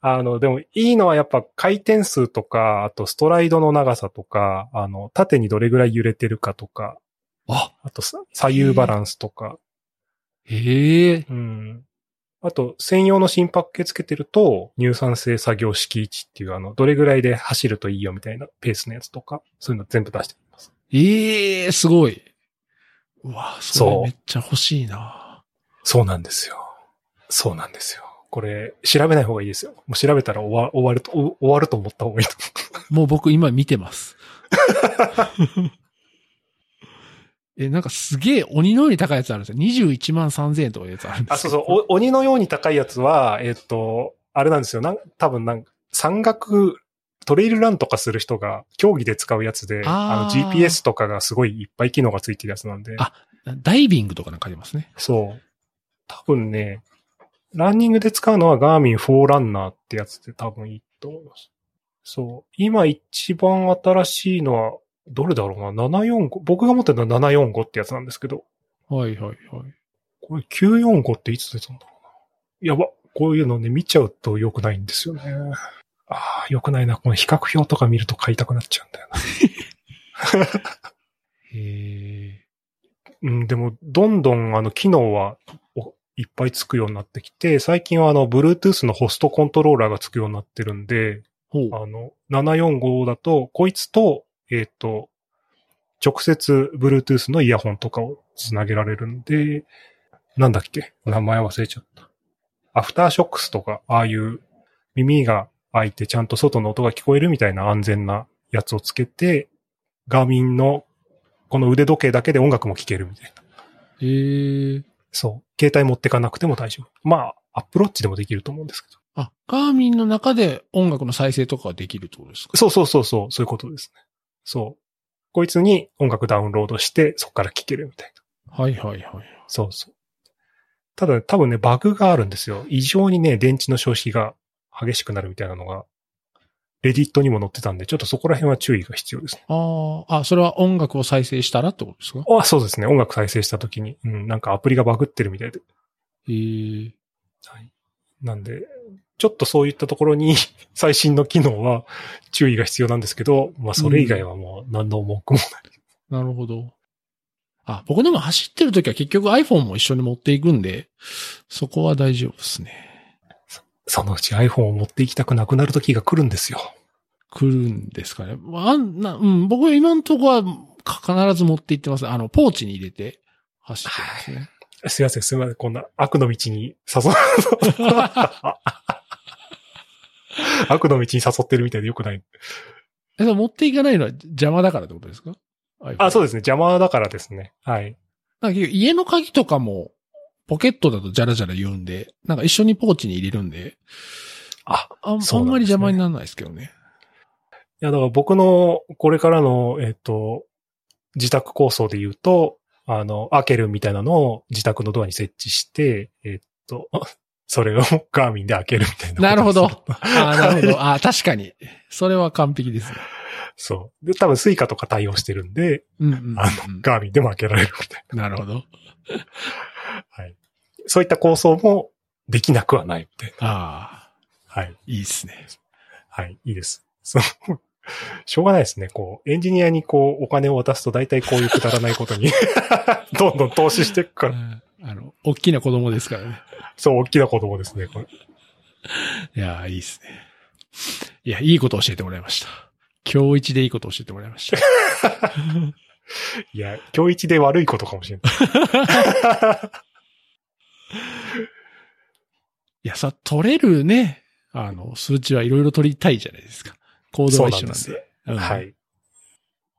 あの、でも、いいのはやっぱ回転数とか、あとストライドの長さとか、あの、縦にどれぐらい揺れてるかとか、あ、あとさ左右バランスとか、へえ。うん。あと、専用の心拍計つけてると、乳酸性作業式位置っていう、あの、どれぐらいで走るといいよみたいなペースのやつとか、そういうの全部出しています。ええすごい。うわ、そそうれめっちゃ欲しいな。そうなんですよ。そうなんですよ。これ、調べない方がいいですよ。もう調べたら終わ終わると、お終わると思った方がいいともう僕今見てます。え、なんかすげえ鬼のように高いやつあるんですよ。21万3000円とかいうやつあるんですあ、そうそう。お鬼のように高いやつは、えっ、と、あれなんですよ。なん多分なん山岳、トレイルランとかする人が競技で使うやつで、あの GPS とかがすごいいっぱい機能がついてるやつなんで。あダイビングとかなんかありますね。そう。多分ね、ランニングで使うのはガーミン4ランナーってやつで多分いいと思います。そう。今一番新しいのは、どれだろうな ?745。僕が持ってるのは745ってやつなんですけど、はいはいはい。これ945っていつ出たんだろうな？やば。こういうのね、見ちゃうと良くないんですよね。ああ、良くないな。この比較表とか見ると買いたくなっちゃうんだよな。へえ。うん、でも、どんどんあの、機能はおいっぱいつくようになってきて、最近はあの、Bluetooth のホストコントローラーがつくようになってるんで。あの、745だと、こいつと、えっ、と、直接 Bluetooth のイヤホンとかをつなげられるんで、なんだっけ？名前忘れちゃった。アフターショックスとか、ああいう耳が開いてちゃんと外の音が聞こえるみたいな安全なやつをつけて、ガーミンのこの腕時計だけで音楽も聴けるみたいな。へえ。そう。携帯持ってかなくても大丈夫。まあ、アップローチでもできると思うんですけど。あ、ガーミンの中で音楽の再生とかができるってことですか？そうそうそうそう、そういうことですね。そう。こいつに音楽ダウンロードして、そこから聴けるみたいな。はいはいはい。そうそう。ただ、多分ね、バグがあるんですよ。異常にね、電池の消費が激しくなるみたいなのが、レディットにも載ってたんで、ちょっとそこら辺は注意が必要ですね。ああ、あ、それは音楽を再生したらってことですか？あ、そうですね。音楽再生した時に、うん、なんかアプリがバグってるみたいで。へえ。はい。なんで、ちょっとそういったところに 最新の機能は注意が必要なんですけど、まあそれ以外はもう何の文句もない。なるほど。あ、僕でも走ってる時は結局 iPhone も一緒に持っていくんで、そこは大丈夫ですね。そのうち iPhone を持っていきたくなくなる時が来るんですよ。来るんですかね。あんな、うん、僕は今のところは必ず持って行ってます。あの、ポーチに入れて走ってますね。すいません、すいません。こんな悪の道に誘う。悪の道に誘ってるみたいでよくない。え、それ持っていかないのは邪魔だからってことですか？あ、そうう。ですね。邪魔だからですね。はい。なんか家の鍵とかも、ポケットだとジャラジャラ言うんで、なんか一緒にポーチに入れるんで、あ、あん,、ねあんまり邪魔にならないですけどね。いや、だから僕のこれからの、えっと、自宅構想で言うと、あの、 Akerunみたいなのを自宅のドアに設置して、えっと、それを Garmin で開けるみたいな。なるほど。ああ、なるほど。ああ、確かに。それは完璧ですね。そう。で、多分 Suica とか対応してるんで、うんうんうんあガーミンでも開けられるみたいなるほど。な。はい。そういった構想もできなくはないみたいな。ああ、はい。いいっすね。はい。いいです。そう。しょうがないですね。こう、エンジニアにこう、お金を渡すと大体こういうくだらないことに どんどん投資していくから。うんあの、大きな子供ですからね。そう、大きな子供ですね、これ。いやー、いいっすね。いや、いいこと教えてもらいました。今日一でいいこと教えてもらいました。いや、今日一で悪いことかもしれない。いや、さ、取れるね、あの、数値はいろいろ取りたいじゃないですか。コードは一緒なんそうで。なんうんはい。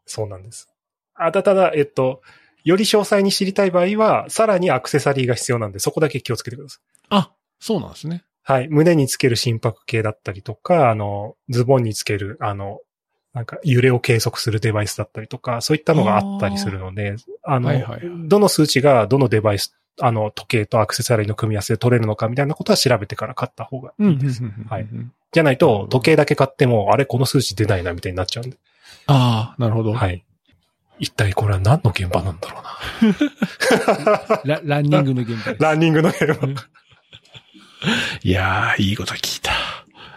そうなんです。あ、たただ、えっと、より詳細に知りたい場合は、さらにアクセサリーが必要なんで、そこだけ気をつけてください。あ、そうなんですね。はい。胸につける心拍計だったりとか、あの、ズボンにつける、あの、なんか揺れを計測するデバイスだったりとか、そういったのがあったりするので、あの、はいはいはいどの数値がどのデバイス、あの、時計とアクセサリーの組み合わせで取れるのかみたいなことは調べてから買った方がいいです。はい。じゃないと、時計だけ買っても、あれ、この数値出ないなみたいになっちゃうんで。ああ、なるほど。はい。一体これは何の現場なんだろうな。ラランニングの現場です。ランニングの現場。いやー、いいこと聞いた。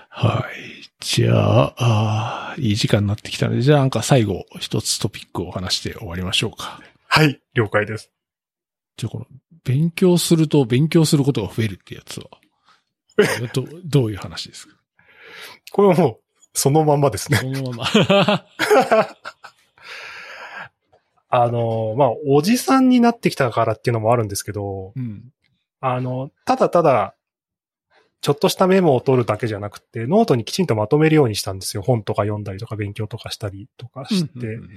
はい。じゃあ、あーいい時間になってきたので、じゃあなんか最後、一つトピックを話して終わりましょうか。はい、了解です。じゃあこの、勉強すると勉強することが増えるってやつは、どどういう話ですか？これはもう、そのまんまですね。このまま。あの、まあ、おじさんになってきたからっていうのもあるんですけど、うん。あの、ただただ、ちょっとしたメモを取るだけじゃなくて、ノートにきちんとまとめるようにしたんですよ。本とか読んだりとか勉強とかしたりとかして。うんうんうん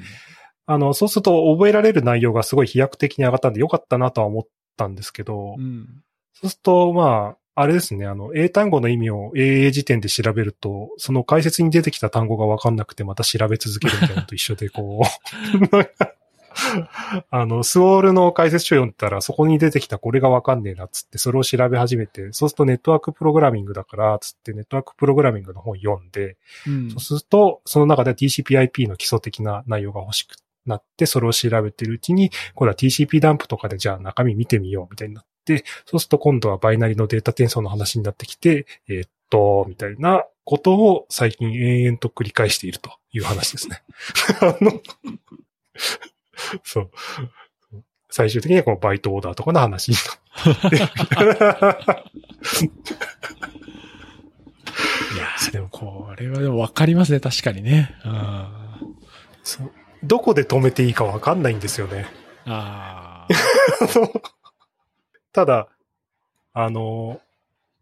あの、そうすると覚えられる内容がすごい飛躍的に上がったんでよかったなとは思ったんですけど、うん。そうすると、まあ、あれですね、あの、英単語の意味を英英辞典で調べると、その解説に出てきた単語がわかんなくてまた調べ続けるみたいなのと一緒で、こう、あの、スウォールの解説書読んでたら、そこに出てきたこれがわかんねえなっつって、それを調べ始めて、そうするとネットワークプログラミングだから、つってネットワークプログラミングの本読んで、うんそうすると、その中で TCP/IP の基礎的な内容が欲しくなって、それを調べてるうちに、今度は TCP ダンプとかでじゃあ中身見てみようみたいになって、そうすると今度はバイナリのデータ転送の話になってきて、えーっと、みたいなことを最近延々と繰り返しているという話ですね。あの、そう。最終的にはこのバイトオーダーとかの話になって。いやーでもこれはでも分かりますね、確かにね。どこで止めていいかわかんないんですよね。あ ただ、あの、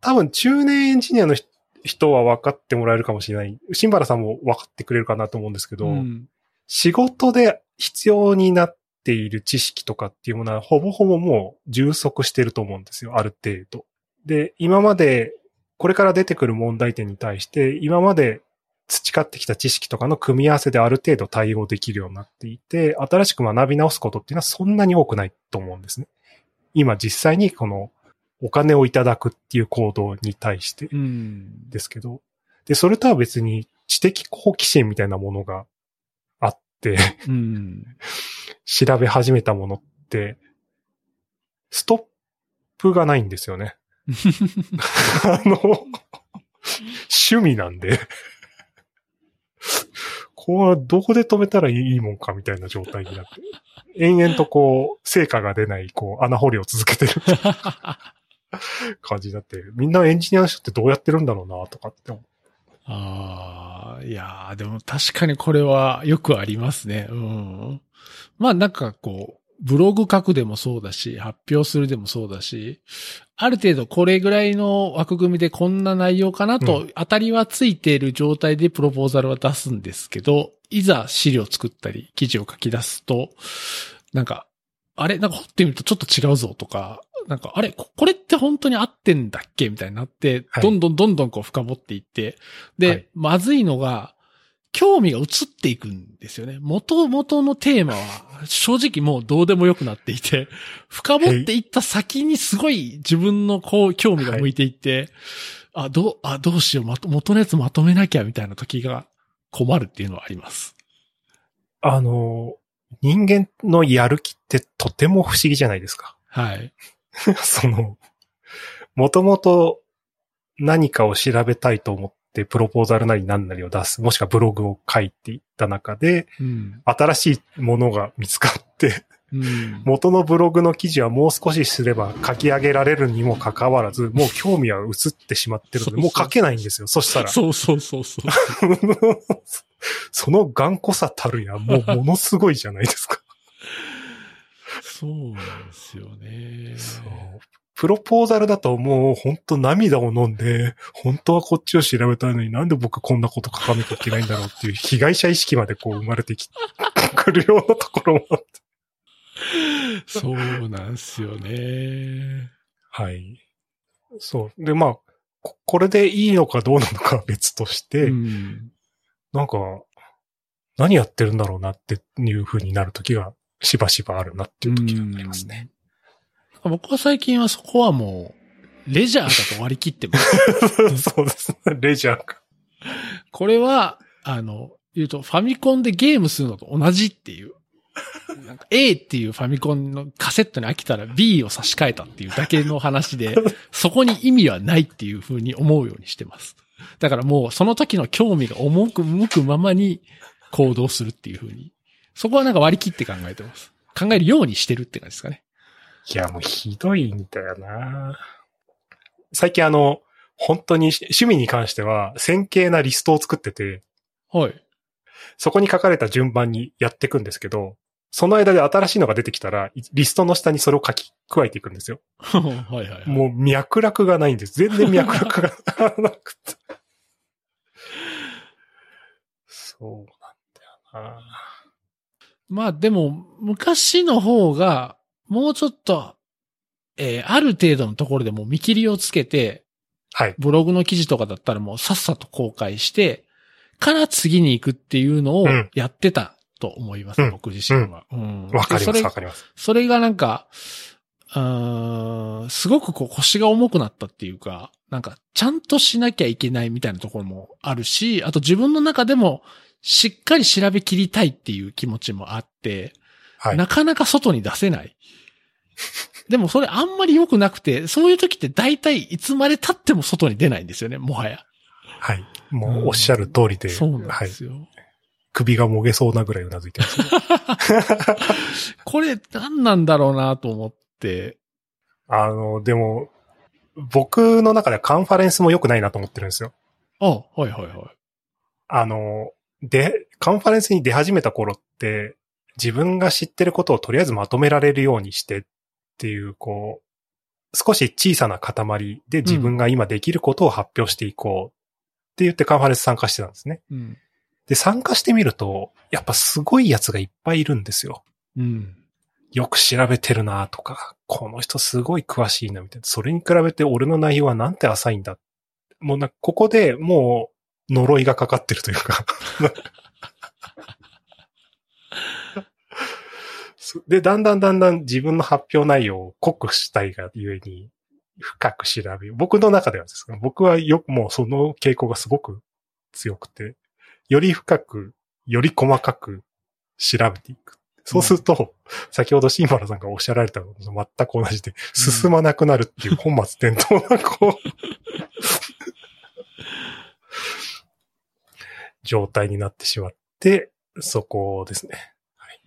多分中年エンジニアの人人は分かってもらえるかもしれない。新原さんも分かってくれるかなと思うんですけー。ど、うん仕事で必要になっている知識とかっていうものはほぼほぼもう充足してると思うんですよ、ある程度。で、今まで、これから出てくる問題点に対して、今まで培ってきた知識とかの組み合わせである程度対応できるようになっていて、新しく学び直すことっていうのはそんなに多くないと思うんですね。今実際にこのお金をいただくっていう行動に対して。ですけど、で、それとは別に知的好奇心みたいなものが、うん。調べ始めたものって、ストップがないんですよね。あの、趣味なんで、これはどこで止めたらいいもんかみたいな状態になって、延々とこう、成果が出ない、こう、穴掘りを続けてる 感じになって、みんなエンジニアの人ってどうやってるんだろうな、とかって思うああ、いやーでも確かにこれはよくありますね。うん。まあなんかこう、ブログ書くでもそうだし、発表するでもそうだし、ある程度これぐらいの枠組みでこんな内容かなと、当たりはついている状態でプロポーザルは出すんですけど、いざ資料作ったり、記事を書き出すと、なんか、あれなんか掘ってみるとちょっと違うぞとか、なんか、あれこれって本当に合ってんだっけみたいになって、はいどんどんどんどんこう深掘っていって、で、はいまずいのが、興味が移っていくんですよね。元々のテーマは、正直もうどうでもよくなっていて、深掘っていった先にすごい自分のこう、興味が向いていって、あ、どう、あ、どうしよう、まと、元のやつまとめなきゃみたいな時が困るっていうのはあります。あの、人間のやる気ってとても不思議じゃないですか。はい。その、もともと何かを調べたいと思ってプロポーザルなり何なりを出す、もしくはブログを書いていった中で、うん。新しいものが見つかって、うん。元のブログの記事はもう少しすれば書き上げられるにもかかわらず、もう興味は移ってしまってるので、もう書けないんですよ。そしたら。そうそうそうそう。その頑固さたるや、もうものすごいじゃないですか。そうなんですよね。そうプロポーザルだともう本当涙を飲んで、本当はこっちを調べたいのになんで僕こんなこと書かなきゃいけないんだろうっていう被害者意識までこう生まれてき くるようなところもあって。そうなんですよね。はい。そう。で、まあ、ここれでいいのかどうなのかは別として、うん。なんか、何やってるんだろうなっていう風になる時がしばしばあるなっていう時がありますね。うん。僕は最近はそこはもう、レジャーだと割り切ってます。そうですね。レジャーか。これは、あの、言うと、ファミコンでゲームするのと同じっていう。なんか A っていうファミコンのカセットに飽きたら B を差し替えたっていうだけの話で、そこに意味はないっていう風に思うようにしてます。だからもうその時の興味が重く向くままに行動するっていう風に。そこはなんか割り切って考えてます。考えるようにしてるって感じですかね。いや、もうひどいんだよな最近あの、本当に趣味に関しては、線形なリストを作ってて、はい。そこに書かれた順番にやっていくんですけど、その間で新しいのが出てきたら、いリストの下にそれを書き加えていくんですよ。はいはいはい。もう脈絡がないんです。全然脈絡がなくて。そうなんだよなまあでも、昔の方が、もうちょっと、えーある程度のところでもう見切りをつけて、はい。ブログの記事とかだったらもうさっさと公開して、から次に行くっていうのをうんやってたと思います、うん僕自身は。うんわかります、わかります。それがなんか、うーんすごくこう腰が重くなったっていうか、なんかちゃんとしなきゃいけないみたいなところもあるし、あと自分の中でもしっかり調べきりたいっていう気持ちもあって、はい。なかなか外に出せない。でもそれあんまり良くなくて、そういう時って大体いつまで経っても外に出ないんですよね、もはや。はい。もうおっしゃる通りで、そうなんはい。ですよ。首がもげそうなぐらいうなずいてます、ね。これ何なんだろうなと思って。あの、でも、僕の中ではカンファレンスも良くないなと思ってるんですよ。あ、はいはいはい。あの、で、カンファレンスに出始めた頃って、自分が知ってることをとりあえずまとめられるようにしてっていう、こう、少し小さな塊で自分が今できることを発表していこうって言ってカンファレンス参加してたんですね。うん。で、参加してみると、やっぱすごいやつがいっぱいいるんですよ。うん。よく調べてるなとか、この人すごい詳しいなみたいな。それに比べて俺の内容はなんて浅いんだ。もうな、ここでもう呪いがかかってるというか。そで、だんだんだんだん自分の発表内容を濃くしたいがゆえに、深く調べる。僕の中ではですが、僕はよくもうその傾向がすごく強くて、より深く、より細かく調べていく。そうすると、先ほどシンバラさんがおっしゃられたのと全く同じで、進まなくなるっていう本末転倒な、こう、状態になってしまって、そこですね。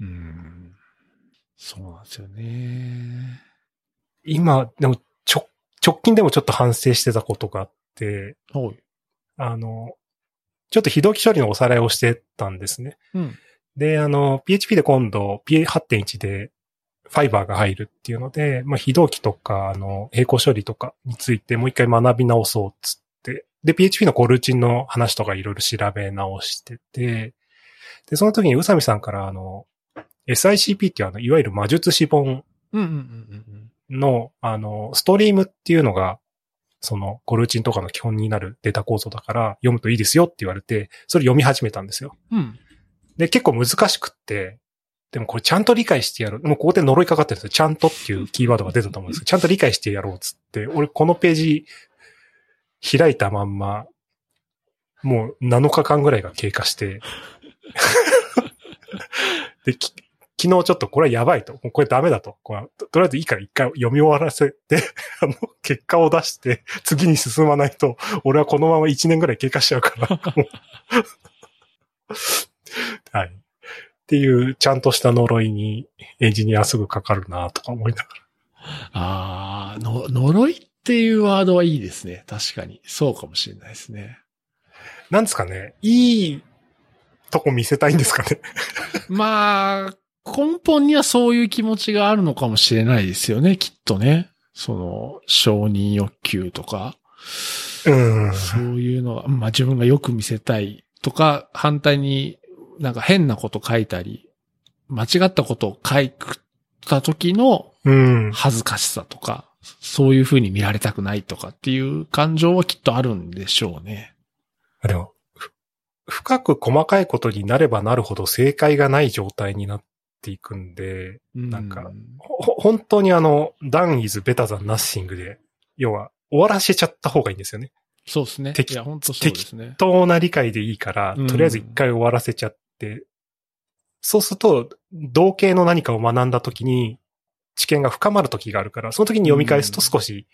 うん。そうなんですよね。今、でも、直近でもちょっと反省してたことがあって、はい。あの、ちょっと非同期処理のおさらいをしてたんですね。うん。で、あの、PHP で今度 P8.1 でファイバーが入るっていうので、まあ、非同期とか、あの、並行処理とかについてもう一回学び直そうっつって、で、PHP のコルチンの話とかいろいろ調べ直してて、で、その時に宇佐美さんから、あの、SICP っていうあの、いわゆる魔術師本の、あの、ストリームっていうのが、その、コルチンとかの基本になるデータ構造だから、読むといいですよって言われて、それ読み始めたんですよ。うん。うん。で、結構難しくって、でもこれちゃんと理解してやる。もうここで呪いかかってるんですよ。ちゃんとっていうキーワードが出たと思うんですけど、ちゃんと理解してやろうっつって、俺このページ開いたまんま、もう7日間ぐらいが経過して、で、き昨日ちょっとこれはやばいと。もうこれダメだと。これととりあえずいいから一回読み終わらせて、あの、結果を出して、次に進まないと、俺はこのまま1年ぐらい経過しちゃうから。はい。っていう、ちゃんとした呪いにエンジニアすぐかかるなとか思いながら。ああ、の、呪いっていうワードはいいですね。確かに。そうかもしれないですね。なんですかね。いいとこ見せたいんですかね。まあ、根本にはそういう気持ちがあるのかもしれないですよね、きっとね。その、承認欲求とか、うん。そういうのが、まあ自分がよく見せたいとか、反対になんか変なこと書いたり、間違ったことを書いた時のうん。恥ずかしさとか、そういう風に見られたくないとかっていう感情はきっとあるんでしょうね。でも、ふ深く細かいことになればなるほど正解がない状態になっていくんで、なんか本当にあの、done is better than nothing で、要は終わらせちゃった方がいいんですよね。そうですね。適当な理解でいいから、うんとりあえず一回終わらせちゃって、そうすると、同型の何かを学んだ時に、知見が深まる時があるから、その時に読み返すと少し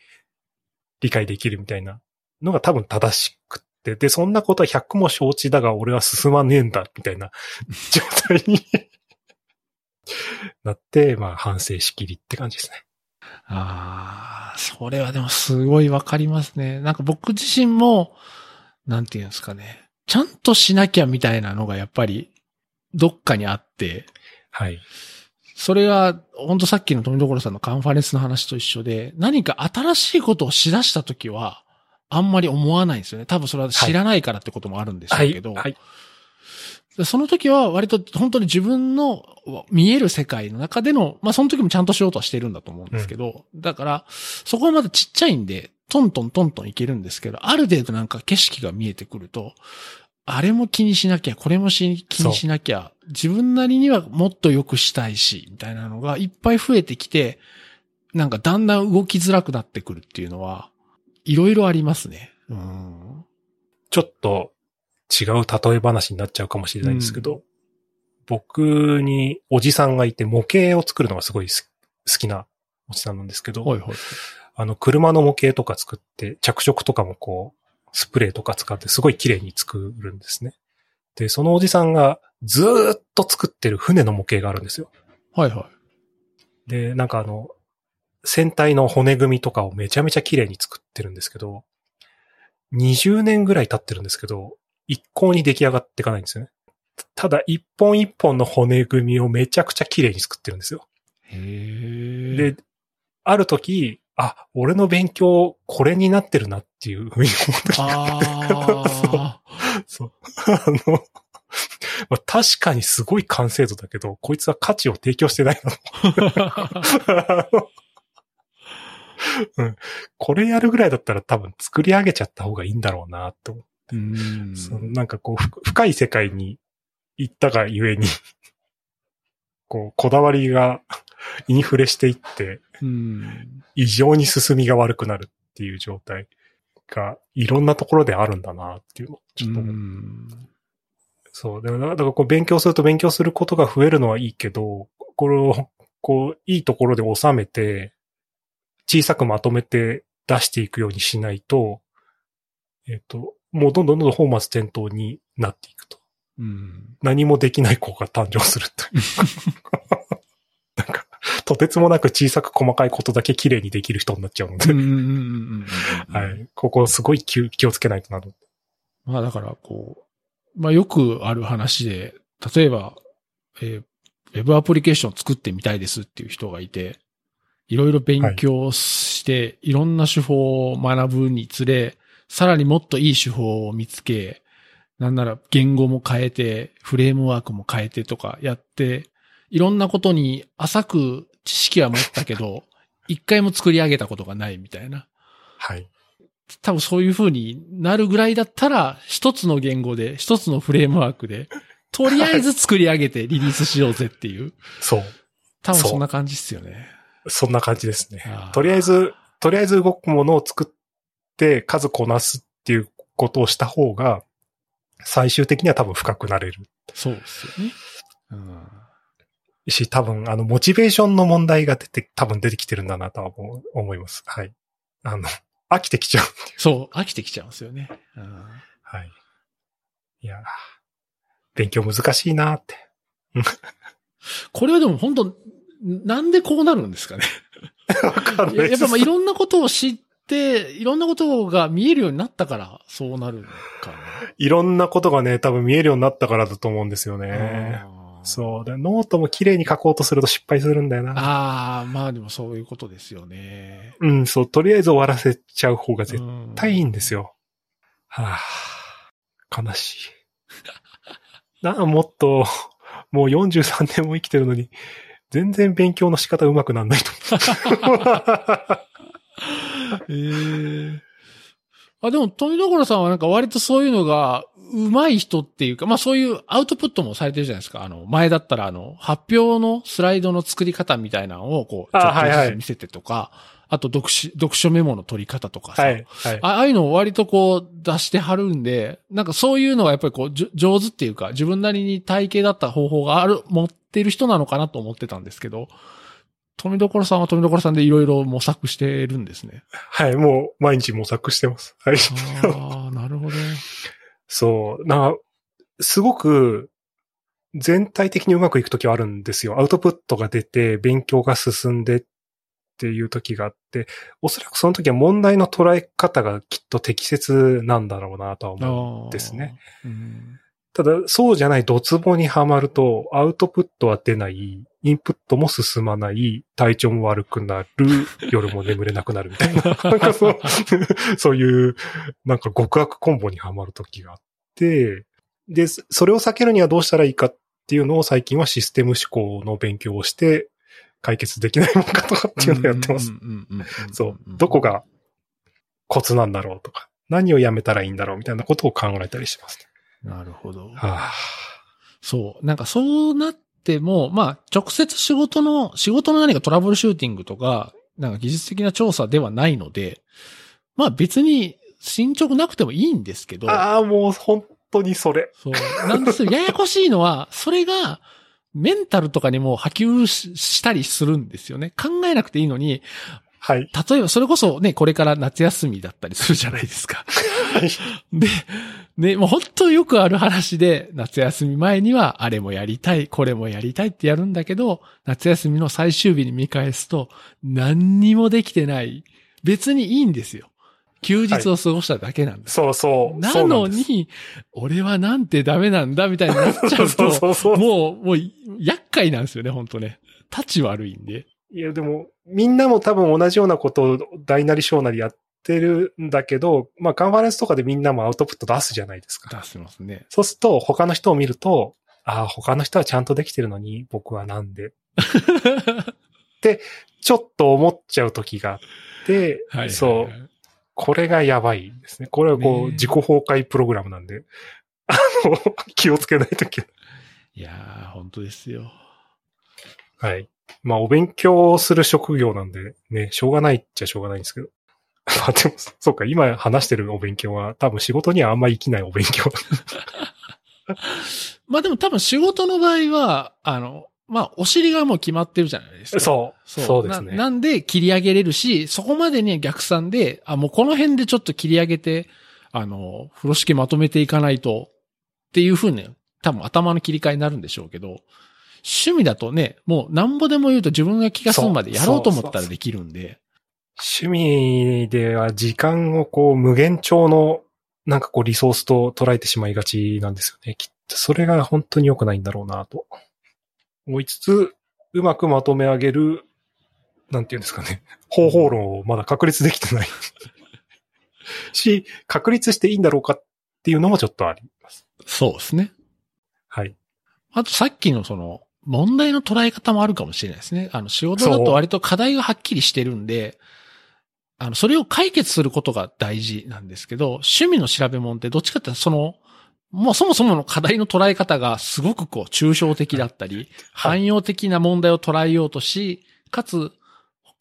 理解できるみたいなのが多分正しくって、で、そんなことは100も承知だが俺は進まねえんだ、みたいな状態になって、まあ反省しきりって感じですね。ああ、それはでもすごいわかりますね。なんか僕自身も、なんていうんですかね。ちゃんとしなきゃみたいなのがやっぱりどっかにあって、はい。それが、本当さっきの富所さんのカンファレンスの話と一緒で、何か新しいことをしだしたときは、あんまり思わないんですよね。多分それは知らないからってこともあるんでしょはい。うけど、はい。でその時は割と本当に自分の見える世界の中での、まあその時もちゃんとしようとはしてるんだと思うんですけど、だから、そこはまだちっちゃいんで、トントントントンいけるんですけど、ある程度なんか景色が見えてくると、あれも気にしなきゃ、これもし気にしなきゃ、自分なりにはもっと良くしたいし、みたいなのがいっぱい増えてきて、なんかだんだん動きづらくなってくるっていうのは、いろいろありますね。うん。ちょっと違う例え話になっちゃうかもしれないんですけど、僕におじさんがいて模型を作るのがすごいす好きなおじさんなんですけど、はいはい。あの車の模型とか作って着色とかもこうスプレーとか使ってすごい綺麗に作るんですね。で、そのおじさんがずーっと作ってる船の模型があるんですよ。はいはい。で、なんかあの、船体の骨組みとかをめちゃめちゃ綺麗に作ってるんですけど、20年ぐらい経ってるんですけど、一向に出来上がっていかないんですよね。ただ、一本一本の骨組みをめちゃくちゃ綺麗に作ってるんですよ。へえ。で、ある時、あ、俺の勉強、これになってるなっていうふうに思った。ああ。そう。あの、まあ、確かにすごい完成度だけど、こいつは価値を提供してないの うん。これやるぐらいだったら多分作り上げちゃった方がいいんだろうなと思って。うんそのなんかこう、ふ深い世界に行ったがゆえに、こう、こだわりが インフレしていって、うん。異常に進みが悪くなるっていう状態がいろんなところであるんだなっていうのをちょっとそう。だから、だからこう勉強すると勉強することが増えるのはいいけど、これを、こう、いいところで収めて、小さくまとめて出していくようにしないと、えっ、と、もうどんどんどんどん本末転倒になっていくと。うん。何もできない子が誕生するという。なんか、とてつもなく小さく細かいことだけ綺麗にできる人になっちゃうので、は。い。ここすごい気を気をつけないとなと。まあだから、こう、まあよくある話で、例えば、えーウェブアプリケーション作ってみたいですっていう人がいて、いろいろ勉強して、い、ろんな手法を学ぶにつれ、さらにもっといい手法を見つけ、なんなら言語も変えて、フレームワークも変えてとかやって、いろんなことに浅く知識は持ったけど、一回も作り上げたことがないみたいな。はい。多分そういう風になるぐらいだったら、一つの言語で、一つのフレームワークで、とりあえず作り上げてリリースしようぜっていう。そう。多分そんな感じっすよね。そんな感じですね。とりあえず、とりあえず動くものを作って数こなすっていうことをした方が、最終的には多分深くなれる。そうですよね。うんし、多分、あの、モチベーションの問題が出て、多分出てきてるんだなとは思います。はい。あの、飽きてきちゃう。そう、飽きてきちゃうんですよね。うんはい。いやー、勉強難しいなーって。これはでも本当なんでこうなるんですかね。わかんいないですややっぱまあいろんなことを知って、いろんなことが見えるようになったから、そうなるのかいろんなことがね、多分見えるようになったからだと思うんですよな。ね。そう。でノートも綺麗に書こうとすると失敗するんだよな。ああ、まあでもそういうことですよね。うん、そう。とりあえず終わらせちゃう方が絶うん対いいんですよ。はあ、悲しい。なあ、もっと、もう43年も生きてるのに、全然勉強の仕方上手くなんないと思う。ええあ、でも、富所さんはなんか割とそういうのが上手い人っていうか、まあそういうアウトプットもされてるじゃないですか。あの、前だったらあの、発表のスライドの作り方みたいなのをこう、ちょっとずつ見せてとか、あと読書、読書メモの取り方とかさ、はい、はい。あああいうのを割とこう出してはるんで、なんかそういうのがやっぱりこう、上手っていうか、自分なりに体系だった方法がある、持ってる人なのかなと思ってたんですけど、富所さんは富所さんでいろいろ模索してるんですね。はい、もう毎日模索してます。はい。ああ、なるほど。そう。な、すごく、全体的にうまくいくときはあるんですよ。アウトプットが出て、勉強が進んでっていうときがあって、おそらくその時は問題の捉え方がきっと適切なんだろうなとは思う。ああですね。うんただ、そうじゃないドツボにはまると、アウトプットは出ない、インプットも進まない、体調も悪くなる、夜も眠れなくなるみたいな。なんかそう、そういう、なんか極悪コンボにはまる時があって、で、それを避けるにはどうしたらいいかっていうのを最近はシステム思考の勉強をして、解決できないもんかとかっていうのをやってます。そう。どこがコツなんだろうとか、何をやめたらいいんだろうみたいなことを考えたりしますね。なるほど。はあ、そう。なんかそうなっても、まあ、直接仕事の、仕事の何かトラブルシューティングとか、なんか技術的な調査ではないので、まあ別に進捗なくてもいいんですけど、ああ、もう本当にそれ。そう。なんですよ。ややこしいのは、それが、メンタルとかにも波及ししたりするんですよね。考えなくていいのに、はい。例えばそれこそね、これから夏休みだったりするじゃないですか。で、ね、もう本当よくある話で、夏休み前にはあれもやりたい、これもやりたいってやるんだけど、夏休みの最終日に見返すと、何にもできてない。別にいいんですよ。休日を過ごしただけなんです。そうそう。なそうです、のに、俺はなんてダメなんだみたいになっちゃう そうそと、うそう。もう、もう、厄介なんですよね、本当ね。立ち悪いんで。いや、でも、みんなも多分同じようなことを大なり小なりやってるんだけど、まあカンファレンスとかでみんなもアウトプット出すじゃないですか。出せますね。そうすると、他の人を見ると、ああ、他の人はちゃんとできてるのに、僕はなんで。ちょっと思っちゃう時があって、はい。そう。これがやばいですね。これはこう、自己崩壊プログラムなんで、あの、気をつけないといけない。いやー、本当ですよ。はい。まあ、お勉強する職業なんで、ね、しょうがないっちゃしょうがないんですけど。あでも、そうか、今話してるお勉強は、多分仕事にはあんまり生きないお勉強。まあでも多分仕事の場合は、あの、まあ、お尻がもう決まってるじゃないですか。そう。そうですね。ななんで切り上げれるし、そこまでに逆算で、あ、もうこの辺でちょっと切り上げて、あの、風呂敷まとめていかないと、っていうふうに、多分頭の切り替えになるんでしょうけど、趣味だとね、もうなんぼでも言うと自分が気が済むまでやろうと思ったらできるんで。趣味では時間をこう無限調のなんかこうリソースと捉えてしまいがちなんですよね。きっとそれが本当に良くないんだろうなと。思いつつ、うまくまとめ上げる、なんていうんですかね、方法論をまだ確立できてない し、確立していいんだろうかっていうのもちょっとあります。そうですね。はい。あとさっきのその、問題の捉え方もあるかもしれないですね。あの、仕事だと割と課題がはっきりしてるんで、あの、それを解決することが大事なんですけど、趣味の調べ物ってどっちかってその、もうそもそもの課題の捉え方がすごくこう、抽象的だったり、はい汎用的な問題を捉えようとし、かつ、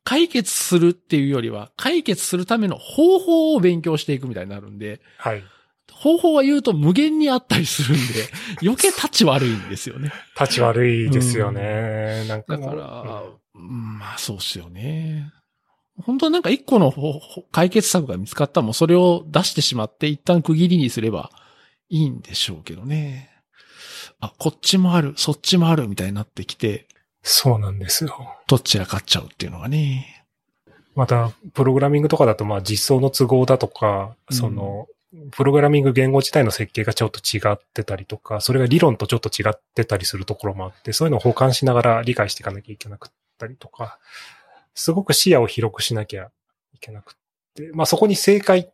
解決するっていうよりは、解決するための方法を勉強していくみたいになるんで、はい。方法は言うと無限にあったりするんで、余計立ち悪いんですよね。立ち悪いですよね。なんかだから、うんまあそうっすよね。本当はなんか一個の解決策が見つかったらもうそれを出してしまって一旦区切りにすればいいんでしょうけどね。あ、こっちもある、そっちもあるみたいになってきて、そうなんですよ。どっちら勝っちゃうっていうのがね。また、プログラミングとかだと、まあ実装の都合だとか、うんその、プログラミング言語自体の設計がちょっと違ってたりとか、それが理論とちょっと違ってたりするところもあって、そういうのを補完しながら理解していかなきゃいけなくったりとか、すごく視野を広くしなきゃいけなくって、まあそこに正解っ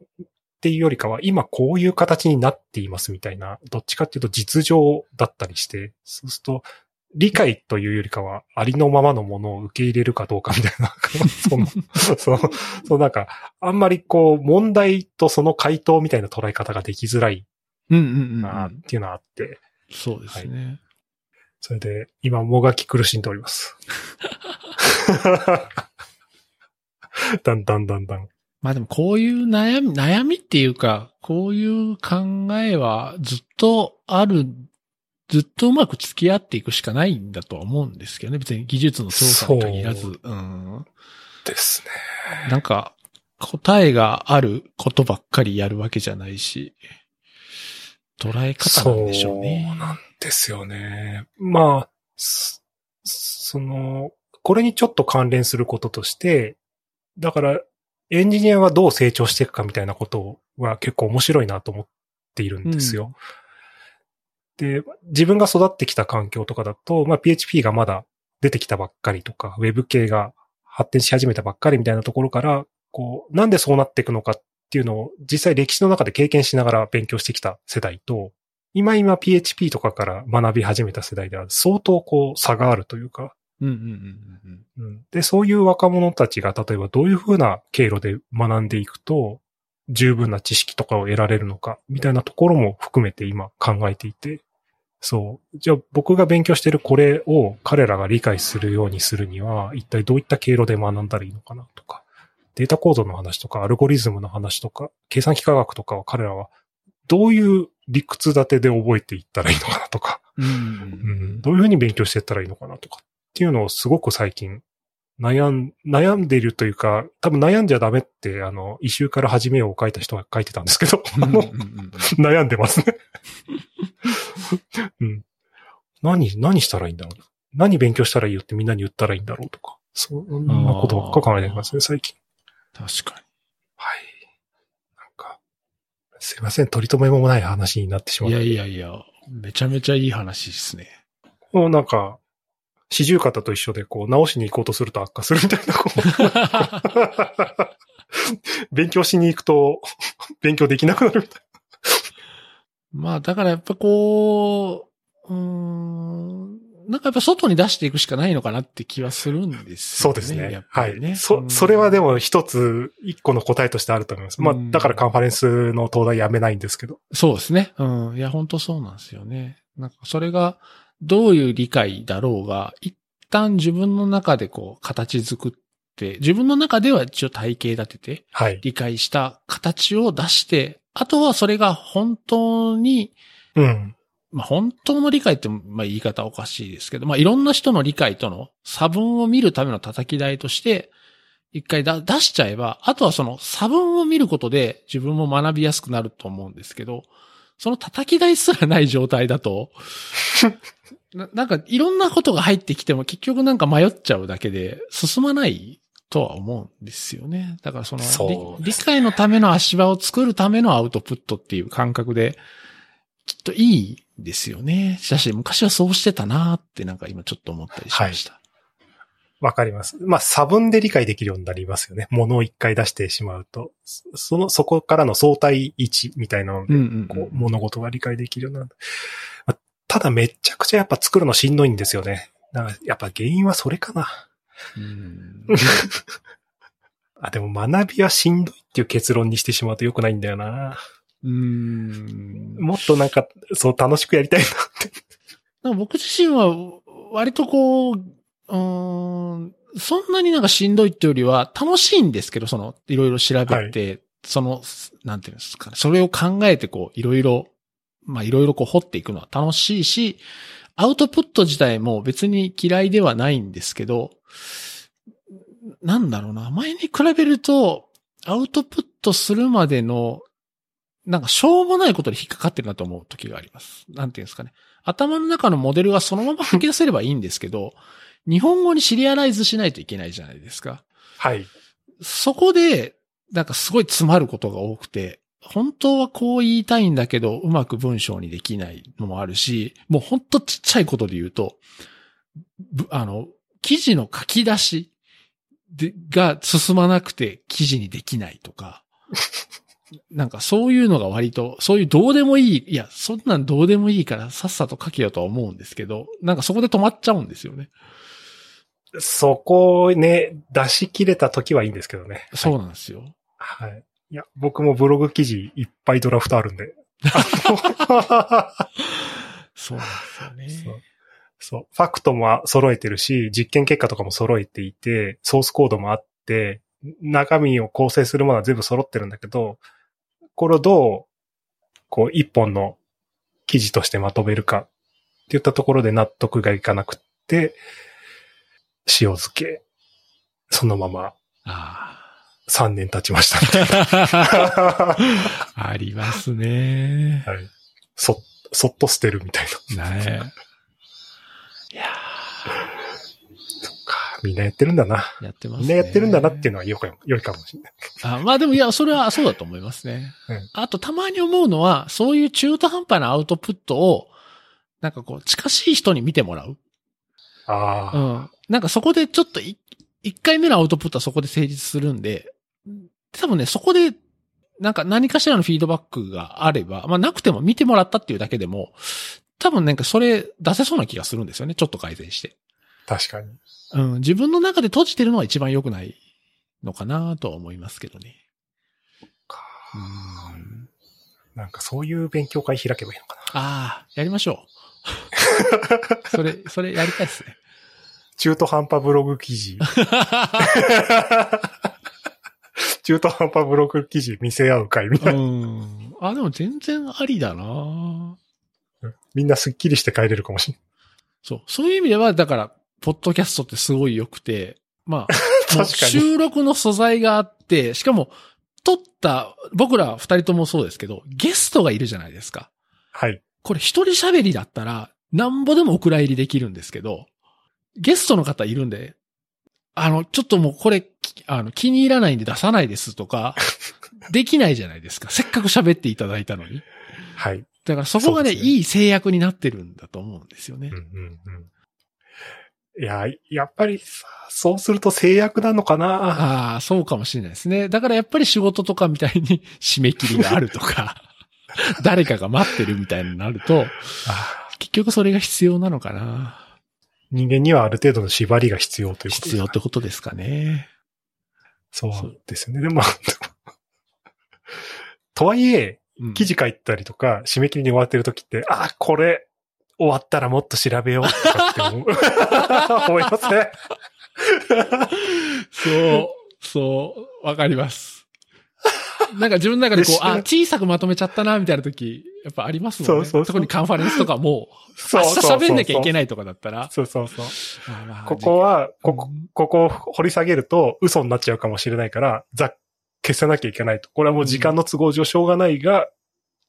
ていうよりかは、今こういう形になっていますみたいな、どっちかっていうと実情だったりして、そうすると、理解というよりかは、ありのままのものを受け入れるかどうかみたいな、その、その、そうなんか、あんまりこう、問題とその回答みたいな捉え方ができづらいうんうんうん、うなっん。ていうのはあって、そうですね。それで、今、もがき苦しんでおります。だんだんだんだん。まあでもこういう悩み、悩みっていうか、こういう考えはずっとある、ずっとうまく付き合っていくしかないんだとは思うんですけどね。別に技術の操作に限らず。うん。ですね。なんか、答えがあることばっかりやるわけじゃないし、捉え方なんでしょうね。そうなんですよね。まあ、そその、これにちょっと関連することとして、だから、エンジニアがどう成長していくかみたいなことは結構面白いなと思っているんですよ。で、自分が育ってきた環境とかだと、まあ PHP がまだ出てきたばっかりとか、Web 系が発展し始めたばっかりみたいなところから、こう、なんでそうなっていくのかっていうのを実際歴史の中で経験しながら勉強してきた世代と、今今 PHP とかから学び始めた世代では相当こう差があるというか、うんうんうんうんうん。で、そういう若者たちが例えばどういうふうな経路で学んでいくと、十分な知識とかを得られるのか、みたいなところも含めて今考えていて、そう。じゃあ僕が勉強してるこれを彼らが理解するようにするには、一体どういった経路で学んだらいいのかなとか、データ構造の話とか、アルゴリズムの話とか、計算機科学とかは彼らはどういう理屈立てで覚えていったらいいのかなとか、うん。うん、どういうふうに勉強していったらいいのかなとかっていうのをすごく最近悩ん、悩んでいるというか、多分悩んじゃダメって、あの、異臭から始めようを書いた人が書いてたんですけど、悩んでますね。うん。何、何したらいいんだろう？何勉強したらいいよってみんなに言ったらいいんだろうとか、そんなことばっか考えてますね、最近。確かに。はい。なんか、すいません、取り留めもない話になってしまっいて。やいやいや、めちゃめちゃいい話ですね。もうなんか、四十肩と一緒でこう直しに行こうとすると悪化するみたいな、こう 勉強しに行くと 勉強できなくなるみたいまあ、だからやっぱこう、うーん、なんかやっぱ外に出していくしかないのかなって気はするんですよね。そうですね。ね。はい。そ、それはでも一つ、一個の答えとしてあると思います。まあう、んだからカンファレンスの東大やめないんですけど。そうですね。うん。いや、本当そうなんですよね。なんかそれがどういう理解だろうが、一旦自分の中でこう形作って、自分の中では一応体系立ててはい。理解した形を出して、あとはそれが本当に、うん。まあ本当の理解って、まあ言い方おかしいですけど、まあいろんな人の理解との差分を見るための叩き台として、一回だ出しちゃえば、あとはその差分を見ることで自分も学びやすくなると思うんですけど、その叩き台すらない状態だと、ななんかいろんなことが入ってきても結局なんか迷っちゃうだけで進まないとは思うんですよね。だからそのそうです理理解のための足場を作るためのアウトプットっていう感覚で、きっといいですよね。しかし、昔はそうしてたなってなんか今ちょっと思ったりしました。わかります。まあ、差分で理解できるようになりますよね。物を一回出してしまうと。そその、そこからの相対位置みたいなので、こう、物事が理解できるようになる。まあただめちゃくちゃやっぱ作るのしんどいんですよね。だからやっぱ原因はそれかな。うん あ、でも学びはしんどいっていう結論にしてしまうと良くないんだよな。うんもっとなんか、そう楽しくやりたいなって。なんか僕自身は、割とこう、うーん、そんなになんかしんどいっていうよりは、楽しいんですけど、その、いろいろ調べて、その、なんていうんですかね、それを考えてこう、いろいろ、まあいろいろこう掘っていくのは楽しいし、アウトプット自体も別に嫌いではないんですけど、なんだろうな、前に比べると、アウトプットするまでの、なんかしょうもないことで引っかかってるなと思う時があります。なんていうんですかね。頭の中のモデルがそのまま吐き出せればいいんですけど、日本語にシリアライズしないといけないじゃないですか。はい。そこで、なんかすごい詰まることが多くて、本当はこう言いたいんだけど、うまく文章にできないのもあるし、もうほんとちっちゃいことで言うと、ぶあの、記事の書き出しでが進まなくて記事にできないとか、なんかそういうのが割と、そういうどうでもいい、いや、そんなんどうでもいいからさっさと書けよとは思うんですけど、なんかそこで止まっちゃうんですよね。そこをね、出し切れた時はいいんですけどね。そうなんですよ。はい。いや、僕もブログ記事いっぱいドラフトあるんで。そうなんですよね。そう。ファクトも揃えてるし、実験結果とかも揃えていて、ソースコードもあって、中身を構成するものは全部揃ってるんだけど、これをどう、こう、一本の記事としてまとめるかっていったところで納得がいかなくって、塩漬け、そのままあ3年経ちました。あ。ありますね。はい。そ、そっと捨てるみたいな。ねいやそっか、みんなやってるんだな。ーやってますね。みんなやってるんだなっていうのはよく、良いかもしれない。あまあでもいや、それはそうだと思いますね。うんあとたまに思うのは、そういう中途半端なアウトプットを、なんかこう、近しい人に見てもらう。ああ、うん。なんかそこでちょっとい一回目のアウトプットはそこで成立するんで、多分ね、そこで、なんか何かしらのフィードバックがあれば、まあなくても見てもらったっていうだけでも、多分なんかそれ出せそうな気がするんですよね。ちょっと改善して。確かに。うん。自分の中で閉じてるのは一番良くないのかなとは思いますけどね。かうん。なんかそういう勉強会開けばいいのかな。ああ、やりましょう。それ、それやりたいですね。中途半端ブログ記事。中途半端ブログ記事見せ合う会みたういな。ん。あ、でも全然ありだなみんなスッキリして帰れるかもしれそう。そういう意味では、だから、ポッドキャストってすごい良くて、まあ、収録の素材があって、しかも、撮った、僕ら二人ともそうですけど、ゲストがいるじゃないですか。ない。はい。これ一人喋りだったら、なんぼでもお蔵入りできるんですけど、ゲストの方いるんで、あの、ちょっともうこれ、きあの、気に入らないんで出さないですとか、できないじゃないですか。せっかく喋っていただいたのに。はい。だからそこがね、ねいい制約になってるんだと思うんですよねうん。うんうん。いや、やっぱりさ、そうすると制約なのかなああ、そうかもしれないですね。だからやっぱり仕事とかみたいに締め切りがあるとか、誰かが待ってるみたいになると、あ結局それが必要なのかな。人間にはある程度の縛りが必要ということ必要ってことですかね。そうですね。でも、とはいえ、うん記事書いたりとか、締め切りに終わってる時って、あ、これ、終わったらもっと調べようとかって思う 思いますね。そう、そう、わかります。なんか自分の中でこう、あ、小さくまとめちゃったな、みたいな時、やっぱありますもんね。そうそうそう特にカンファレンスとかも、そう明日喋んなきゃいけい。ないとかだったら、そうそうそう。ここは、ここ、うんここを掘り下げると嘘になっちゃうかもしれないから、ざ、消さなきゃいけないと。これはもう時間の都合上しょうがないが、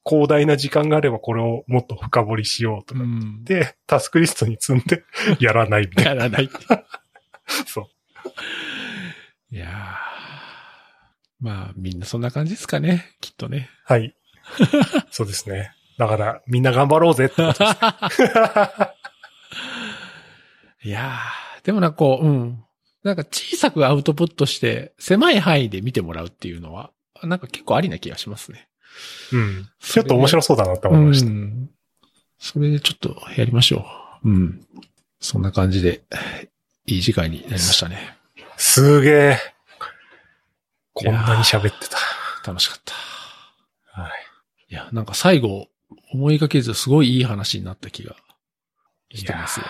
広大な時間があればこれをもっと深掘りしようとか。うん。で、タスクリストに積んで、やらないみたいやらない。な。そう。いやーまあ、みんなそんな感じですかね。きっとね。はい。そうですね。だから、みんな頑張ろうぜってことです。いやー、でもなんかこう、うん。なんか小さくアウトプットして、狭い範囲で見てもらうっていうのは、なんか結構ありな気がしますね。うん。ちょっと面白そうだなって思いました。うん。それでちょっとやりましょう。うん。そんな感じで、いい時間になりましたね。すげえ。こんなに喋ってた。楽しかった。はい。いや、なんか最後、思いがけずすごいいい話になった気がいしてますよ。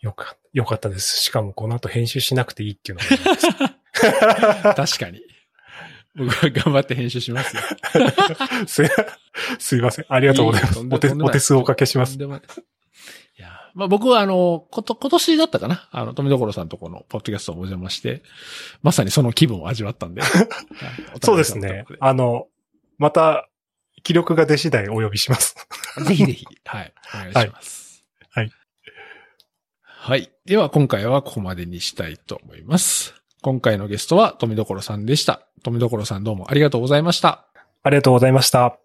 よかった。よかったです。しかもこの後編集しなくていいっていうのが。確かに。僕は頑張って編集しますよ。すいすいません。ありがとうございます。いえいお手、お手数をおかけします。いいや、まあ僕はあの、こと、今年だったかな？あの、富所さんとこのポッドキャストをお邪魔して、まさにその気分を味わったんで。はいそうですね。あの、また、気力が出次第お呼びします。ぜひぜひ、はい、お願いします。はい。はい。では今回はここまでにしたいと思います。今回のゲストは富所さんでした。富所さんどうもありがとうございました。ありがとうございました。